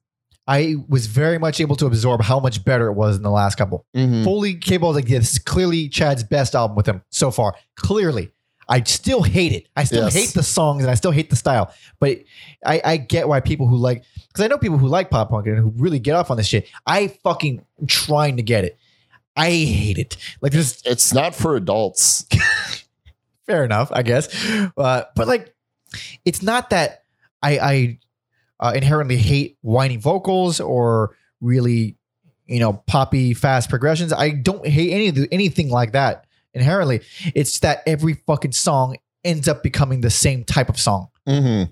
I was very much able to absorb how much better it was in the last couple. Mhm. Fully capable, like this is clearly Chad's best album with him so far. Clearly, I still hate it. I still Yes. hate the songs and I still hate the style. But I, I get why people who like because I know people who like pop punk and who really get off on this shit. I fucking trying to get it. I hate it. Like this, it's not for adults fair enough, I guess. Uh, but like, it's not that I, I uh, inherently hate whiny vocals or really, you know, poppy fast progressions. I don't hate any of the, anything like that inherently. It's that every fucking song ends up becoming the same type of song Mhm.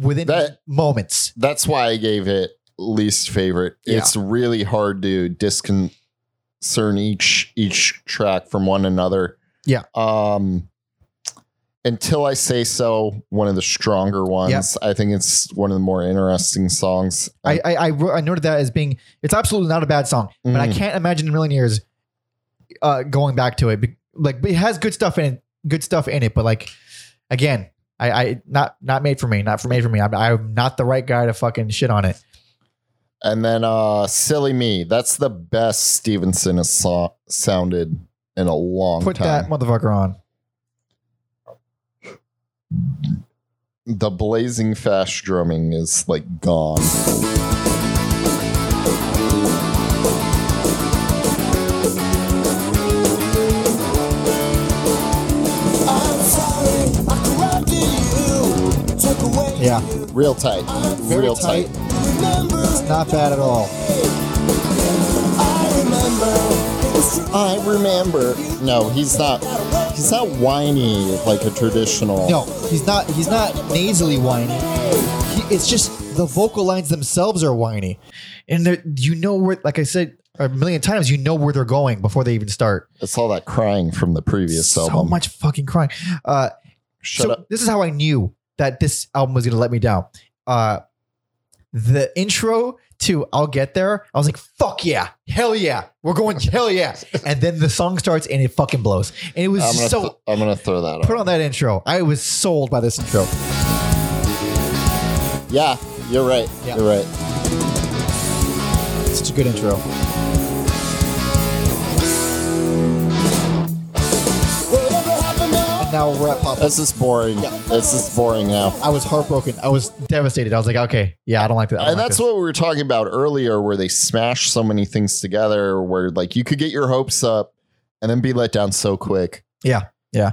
within That- moments. that's why I gave it least favorite. Yeah. It's really hard to discern each each track from one another. Yeah. Um until I say so, one of the stronger ones. I think it's one of the more interesting songs. I, I, I, wrote- I noted that as being, it's absolutely not a bad song, but I Mhm. can't imagine in a million years uh, going back to it. Like, it has good stuff in it, good stuff in it. But like, again, I, I not not made for me, not for made for me. I'm, I'm not the right guy to fucking shit on it. and then uh Silly Me. That's the best Stevenson has so- sounded in a long Put time. Put that motherfucker on. The blazing fast drumming is like gone. I'm sorry, I corrupted you. Took away Yeah, Real tight. Very Real tight. tight. remember. not bad at all. I remember. It was true. I remember. No, he's not. He's not whiny like a traditional. No, he's not. He's not nasally whiny. He, it's just the vocal lines themselves are whiny, and you know where. Like I said a million times, you know where they're going before they even start. it's all that crying from the previous so album. So much fucking crying. Uh, Shut so up. this is how I knew that this album was going to let me down. Uh, the intro to I'll Get There, I was like, fuck yeah, hell yeah, we're going hell yeah. And then the song starts and it fucking blows. And it was I'm so th- I'm gonna throw that on. put on. on that intro. I was sold by this intro. Yeah, you're right. Yeah. You're right. Such a good intro. Now? We're at pop. This is boring. Yeah. This is boring now. I was heartbroken. I was devastated. I was like, okay, yeah, I don't like that. And like that's this. what we were talking about earlier, where they smash so many things together, where like you could get your hopes up and then be let down so quick. Yeah, yeah.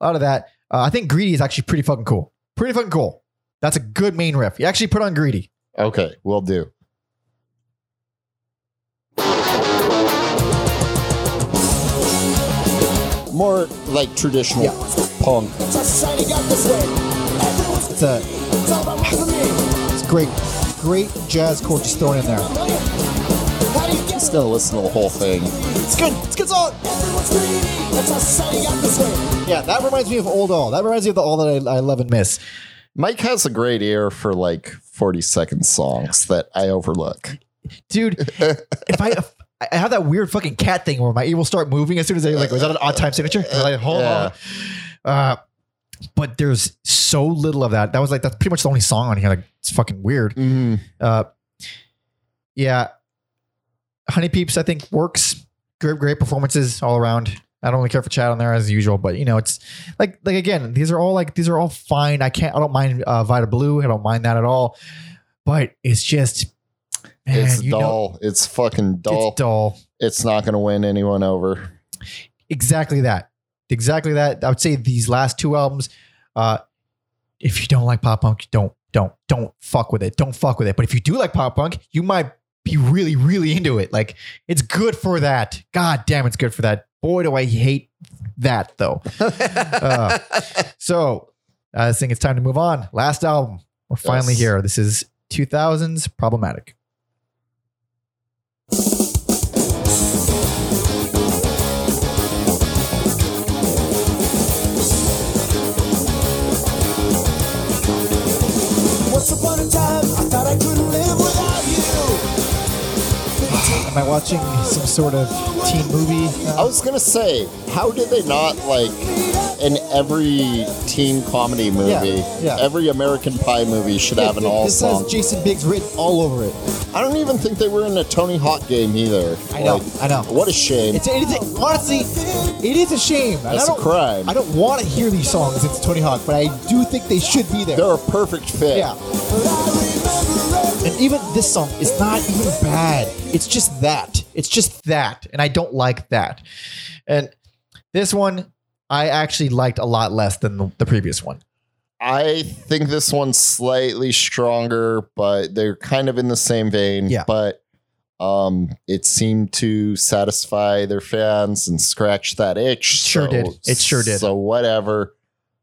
A lot of that. Uh, I think Greedy is actually pretty fucking cool. Pretty fucking cool. That's a good main riff. You actually put on Greedy. Okay, we'll do. More like traditional Yeah. punk. Society got this way. Everyone's It's a it's all about for me. it's great, great jazz chord just thrown in there. Do Just gonna listen to the whole thing. It's good. It's a good song. Everyone's greedy. That's how society got this way. Yeah, that reminds me of Old All. That reminds me of the All that I, I love and miss. Mike has a great ear for like 40 second songs that I overlook. Dude, if I I have that weird fucking cat thing where my ear will start moving as soon as I like, was that an odd time signature? And I'm like, hold Yeah. on. Uh, but there's so little of that. That was like that's pretty much the only song on here. Like it's fucking weird. Mhm. Uh, yeah, Honey Peeps I think works. Great, great performances all around. I don't really care for Chad on there as usual, but you know it's like like again these are all like these are all fine. I can't I don't mind uh, Vida Blue. I don't mind that at all. But it's just man, it's you know dull. it's fucking dull. it's dull. It's not gonna win anyone over. Exactly that. Exactly that. I would say these last two albums. Uh, if you don't like pop punk, don't don't don't fuck with it. Don't fuck with it. But if you do like pop punk, you might be really really into it. Like it's good for that. God damn, it's good for that. Boy, do I hate that though. Uh, so I think it's time to move on. Last album. We're finally Yes. here. This is 2000s problematic. Am I watching some sort of teen movie? I was gonna say, how did they not like in every teen comedy movie, Yeah, yeah. every American Pie movie should have an all This song. This has Jason Biggs written all over it. I don't even think they were in a Tony Hawk game either. I know, Like, I know. What a shame. It's, it is honestly, it is a shame. That's I a don't, crime. I don't want to hear these songs. It's Tony Hawk, but I do think they should be there. They're a perfect fit. yeah. And even this song is not even bad. It's just that. It's just that, and I don't like that. And this one, I actually liked a lot less than the, the previous one. I think this one's slightly stronger, but they're kind of in the same vein. Yeah. But um, it seemed to satisfy their fans and scratch that itch. Sure so- did. It sure did. So whatever.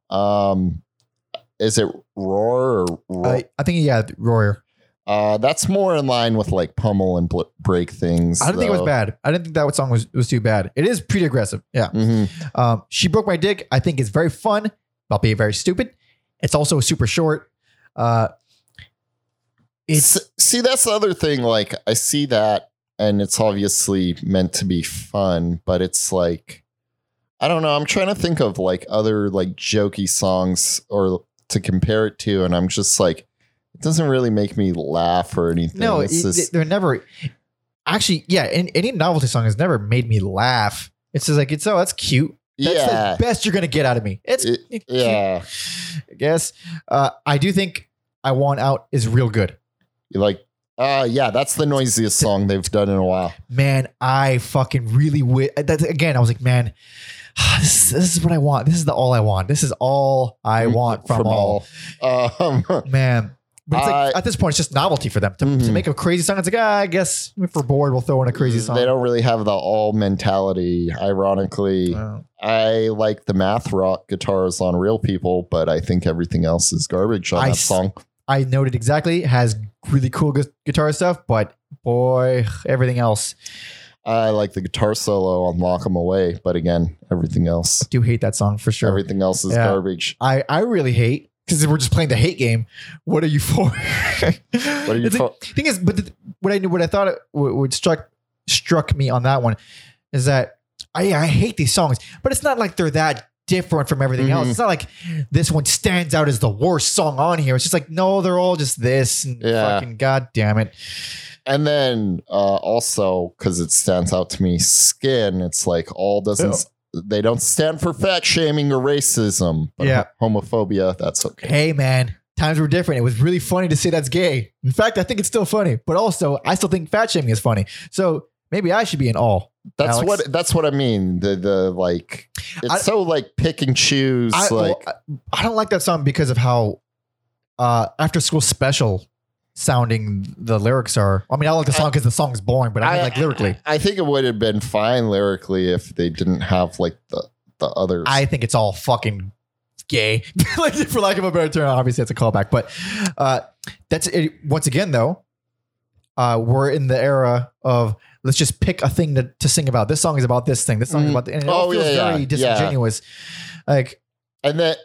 Um, is it roar or roar? I, I think yeah, Royer. Uh, that's more in line with like pummel and bl- break things. I didn't think it was bad. I didn't think that song was was too bad. It is pretty aggressive. Yeah. Mhm. Um, she broke my dick. I think it's very fun, albeit very stupid. It's also super short. Uh, it's S- see that's the other thing like i see that and it's obviously meant to be fun but it's like i don't know i'm trying to think of like other like jokey songs or to compare it to and i'm just like it doesn't really make me laugh or anything no, it's it- just, they're never actually. Yeah, any, any novelty song has never made me laugh. It's just like it's oh that's cute. That's yeah the best you're gonna get out of me. It's It- yeah I guess. Uh, I do think I Want Out is real good. you like uh yeah that's the noisiest song they've done in a while Man, I fucking really wi- That's again. I was like, man, this, this is what I want. This is the all I want. This is all I want from, all. all um Man. But it's like, I- at this point, it's just novelty for them to, to Mhm. make a crazy song. It's like, ah, I guess if we're bored, we'll throw in a crazy song. they don't really have the all mentality ironically Uh, I like the math rock guitars on Real People, but I think everything else is garbage on I that song. I noted exactly it has really cool gu- guitar stuff, but boy, everything else. I like the guitar solo on Lock 'em Away, but again, everything else, Do hate that song for sure. everything else is Yeah. garbage. I I really hate because we're just playing the hate game. What are you for? what are you for? Thing is, but the, what I knew, what I thought it, what, what struck struck me on that one is that I I hate these songs, but it's not like they're that different from everything else. Mhm. It's not like this one stands out as the worst song on here. It's just like no, they're all just this and Yeah. fucking god damn it. And then uh, also because it stands out to me, skin. It's like all doesn't. They don't stand for fat shaming or racism. But Yeah. homophobia. That's okay. Hey man, times were different. It was really funny to say that's gay. In fact, I think it's still funny, but also I still think fat shaming is funny. So maybe I should be in all. That's Alex? what. That's what I mean. The the like. It's I- so like pick and choose. I, like I I don't like that song because of how uh, after school special sounding the lyrics are. I mean, I like the song because the song's boring, but I mean, like lyrically, I, think it would have been fine lyrically if they didn't have like the the others. I think it's all fucking gay, like for lack of a better term. Obviously, it's a callback, but uh, that's it. Once again, though, uh, we're in the era of let's just pick a thing to, to sing about. This song is about this thing. This song is Mhm. about, the, and it all Oh, feels yeah, yeah, very yeah. disingenuous. Like, and then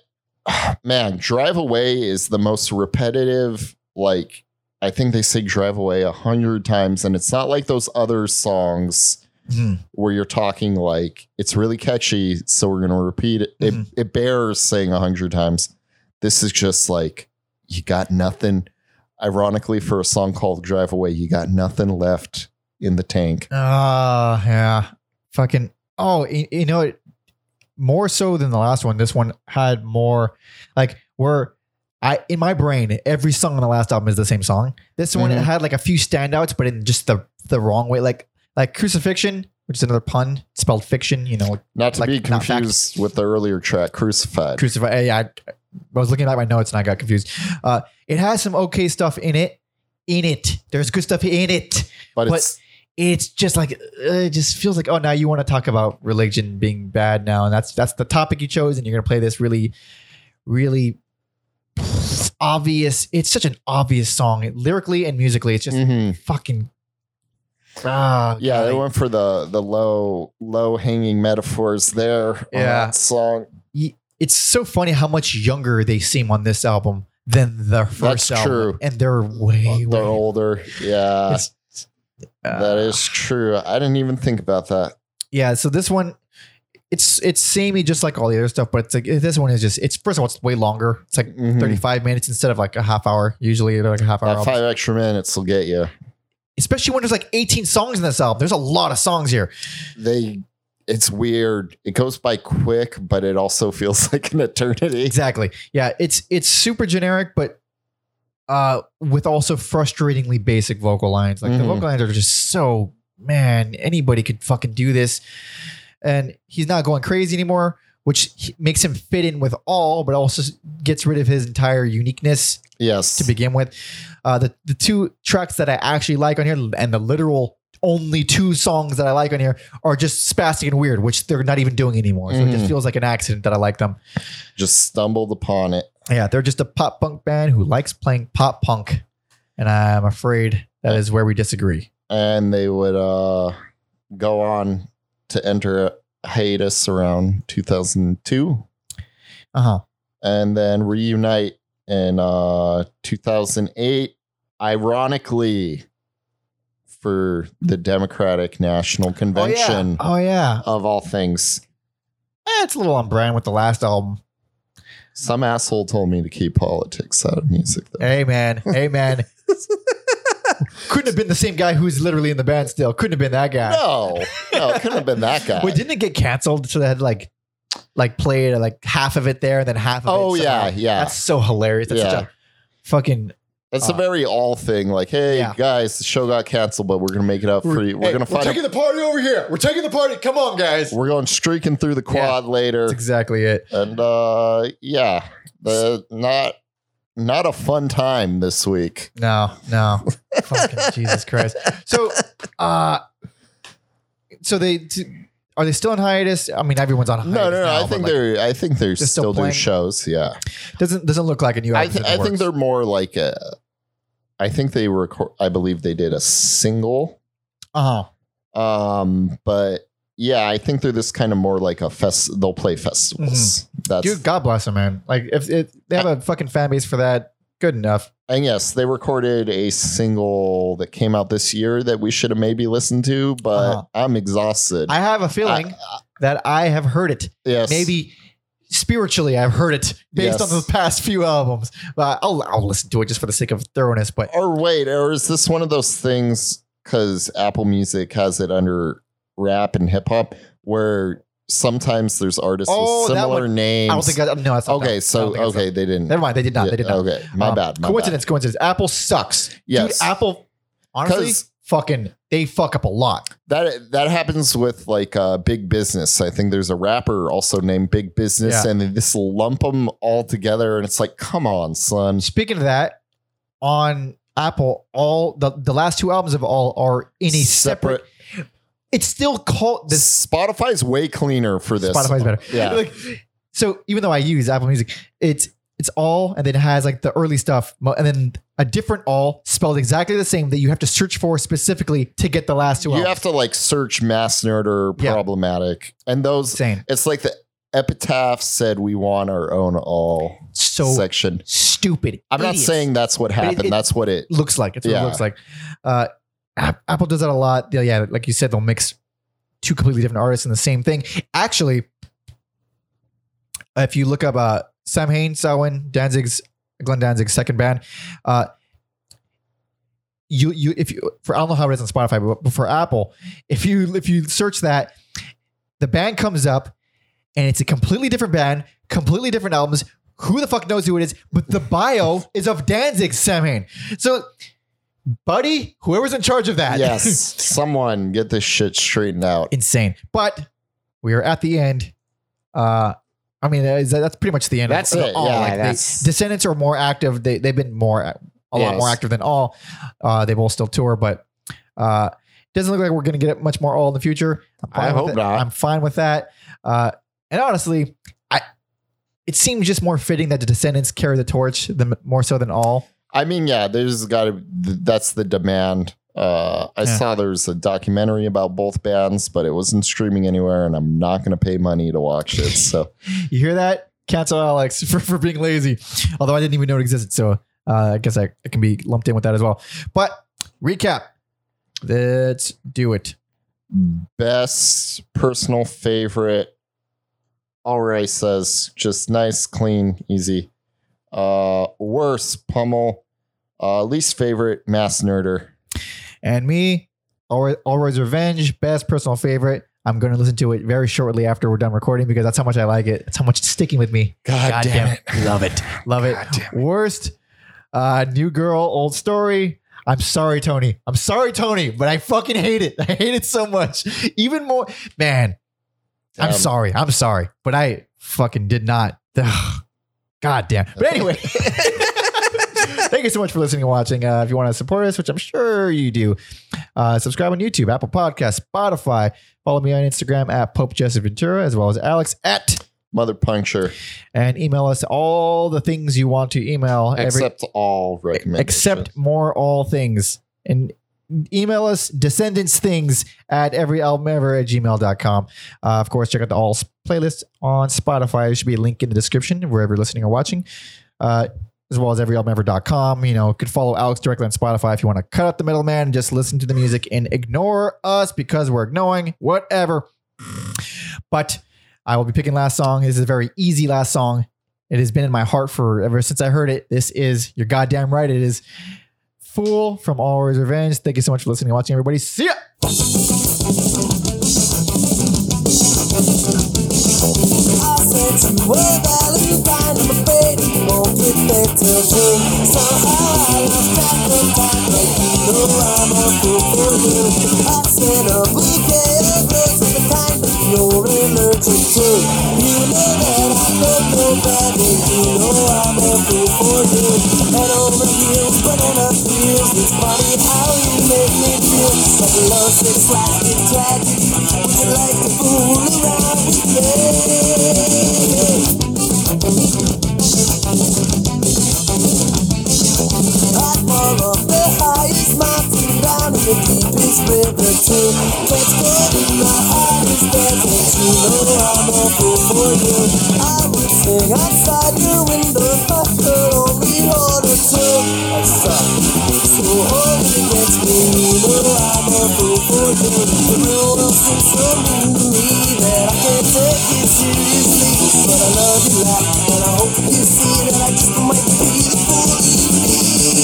man, drive away is the most repetitive. Like I think they say drive away a hundred times, and it's not like those other songs hmm, where you're talking like it's really catchy, so we're gonna repeat it. Mhm. It, it bears saying a hundred times. This is just like you got nothing. Ironically, for a song called "Drive Away," you got nothing left in the tank. Ah, yeah. Fucking. Oh, you, you know, it more so than the last one. This one had more, like, where I in my brain, every song on the last album is the same song. This one it Mhm. had like a few standouts, but in just the the wrong way. Like like crucifixion, which is another pun spelled fiction. You know, Not to Like, be confused with the earlier track "Crucified." crucify. Hey, I, I was looking at my notes and I got confused. Uh, it has some okay stuff in it. In it, there's good stuff in it. but, but- it's it's just like uh, it just feels like oh now you want to talk about religion being bad now and that's that's the topic you chose and you're gonna play this really really obvious it's such an obvious song lyrically and musically it's just Mhm. fucking ah Yeah, they went for the the low low hanging metaphors there. on Yeah. that song. It's so funny how much younger they seem on this album than the first That's album true. and they're way They're way older. Yeah, uh, that is true. I didn't even think about that. yeah so this one it's it's samey just like all the other stuff but it's like this one is just it's first of all it's way longer it's like Mhm. 35 minutes instead of like a half hour usually like a half hour That five extra minutes will get you. especially when there's like 18 songs in this album there's a lot of songs here They. It's weird. It goes by quick, but it also feels like an eternity. exactly yeah it's it's super generic but uh with also frustratingly basic vocal lines like the Mhm. vocal lines are just so man anybody could fucking do this and he's not going crazy anymore which makes him fit in with all but also gets rid of his entire uniqueness Yes. to begin with. Uh, the the two tracks that I actually like on here, and the literal only two songs that I like on here are just spastic and weird, which they're not even doing anymore. So it just Mhm. feels like an accident that I like them. Just stumbled upon it. Yeah, they're just a pop punk band who likes playing pop punk, and I'm afraid that is where we disagree. and they would uh go on to enter a hiatus around 2002 Uh huh. and then reunite in uh 2008 ironically for the democratic national convention Oh yeah. of all things Eh, it's a little on brand with the last album. some asshole told me to keep politics out of music though. Hey man. Couldn't have been the same guy who's literally in the band still. Couldn't have been that guy. no no it couldn't have been that guy Wait, didn't it get canceled? So they had like like played like half of it there and then half of it. Oh, it. yeah, yeah. That's so hilarious. That's Yeah. such a fucking It's a Uh, very all thing. Like, hey Yeah. guys, the show got canceled, but we're gonna make it up for you. We're Hey, gonna find. taking a, the party over here. We're taking the party. Come on, guys. we're going streaking through the quad later, That's exactly it. and uh, yeah, the not not a fun time this week. No, no. Fucking Jesus Christ. So uh so they t- are they still on hiatus? I mean everyone's on hiatus. No, no, no. now, I but, think like, they're. I think they're still still, doing playing? shows. Yeah, doesn't doesn't look like a new I, album. th- I think they're more like a. I think they record. I believe they did a single. uh-huh. Um, but yeah, I think they're this kind of more like a fest. They'll play festivals. Mm-hmm. that's Dude, God bless them, man. Like if it, they have a fucking fan base for that, good enough. and yes, they recorded a single that came out this year that we should have maybe listened to, but Uh-huh. I'm exhausted. I have a feeling that I have heard it. yes, Maybe spiritually, I've heard it based Yes. on the past few albums. But I'll I'll listen to it just for the sake of thoroughness. But Or wait, or is this one of those things because Apple Music has it under rap and hip hop where sometimes there's artists Oh, with similar names? I don't think I, no. That's okay, that. So okay, that. they didn't. Never mind. They did not. Yeah, they did not. Okay, my Um, bad. My coincidence. Coincidence. Apple sucks. Yes. Dude, Apple. Honestly, fucking they fuck up a lot. That that happens with like uh, big business. I think there's a rapper also named Big Business, Yeah. and they just lump them all together, and it's like, come on, son. Speaking of that, on Apple, all the the last two albums of all are in a separate. It's still called this. Spotify's way cleaner for this. Spotify's better. Yeah. Like, so even though I use Apple Music, it's it's all and then it has like the early stuff and then a different all spelled exactly the same that you have to search for specifically to get the last two You albums. have to like search mass nerder Yeah. problematic, and those. Insane. It's like the epitaph said we want our own all So section. stupid. I'm not saying that's what happened. it- that's what it. looks like. It's what it looks like. Uh, Apple does that a lot. Yeah, yeah, like you said, they'll mix two completely different artists in the same thing. Actually, if you look up uh, Samhain, Selwyn, Danzig's, Glenn Danzig's second band, uh, you you if you for I don't know how it is on Spotify, but- for Apple, if you if you search that, the band comes up and it's a completely different band, completely different albums. Who the fuck knows who it is? But the bio is of Danzig Samhain. So, buddy, whoever's in charge of that, Yes, someone get this shit straightened out. insane. But we are at the end. Uh, I mean, is that's pretty much the end. That's of it. all. Yeah, Like, that's- Descendents are more active. They they've been more a lot Yes. more active than all. Uh, they both still tour, but uh, doesn't look like we're going to get much more all in the future. I hope it. not. I'm fine with that. Uh, and honestly, I it seems just more fitting that the Descendents carry the torch than more so than all. I mean, yeah, there's got to. That's the demand. Uh, I Yeah. saw there's a documentary about both bands, but it wasn't streaming anywhere, and I'm not going to pay money to watch it. So You hear that? Cancel Alex for, for being lazy. Although I didn't even know it existed. So uh, I guess I, it can be lumped in with that as well. But recap. Let's do it. best personal favorite. Allroy Saves just nice, clean, easy. Uh, worst pummel. Uh, least favorite mass nerder. And me, Allroy's Revenge, best personal favorite. I'm going to listen to it very shortly after we're done recording because that's how much I like it. That's how much it's sticking with me. God, damn it. Love it. Love it. Worst, uh, New Girl, Old Story. I'm sorry, Tony. I'm sorry, Tony, but I fucking hate it. I hate it so much. Even more, man. I'm Damn. sorry. I'm sorry, but I fucking did not. God damn. But anyway, thank you so much for listening and watching. Uh, if you want to support us, which I'm sure you do, uh, subscribe on YouTube, Apple Podcasts, Spotify. Follow me on Instagram at Pope Joseph Ventura, as well as Alex at, Mother puncture. and email us all the things you want to email. every, Except all recommendations. except more all things. And email us descendents things at everyalbumever at gmail.com. Uh, of course, check out the all playlist on Spotify. There should be a link in the description wherever you're listening or watching. Uh, as well as everyalbumever.com. You know, could follow Alex directly on Spotify if you want to cut out the middleman and just listen to the music and ignore us because we're ignoring whatever. But I will be picking last song. This is a very easy last song. It has been in my heart for ever since I heard it. This is you're goddamn right. It is Fool from All Allroy's Revenge. Thank you so much for listening and watching, everybody. See ya. I said you know a a that to. I know and you know I'm a for you. Head over heels, banana peels, it's funny how you make me feel. Like a love sick, slapstick tragedy. Would you like to fool around with me? I off the highest mountain down in the deepest river too. Catch gold in eyes, dance, and you know I'm a fool for you. I would Hang outside your window, but you're only order two. That's tough. So hold it against me. You know I'm a fool for you. The real seems so mean to me that I can't take it seriously. But I love you and I hope you see that I just might be the fool you need.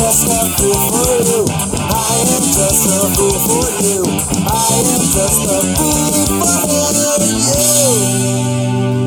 Just a food for you I am just a bit fool for you.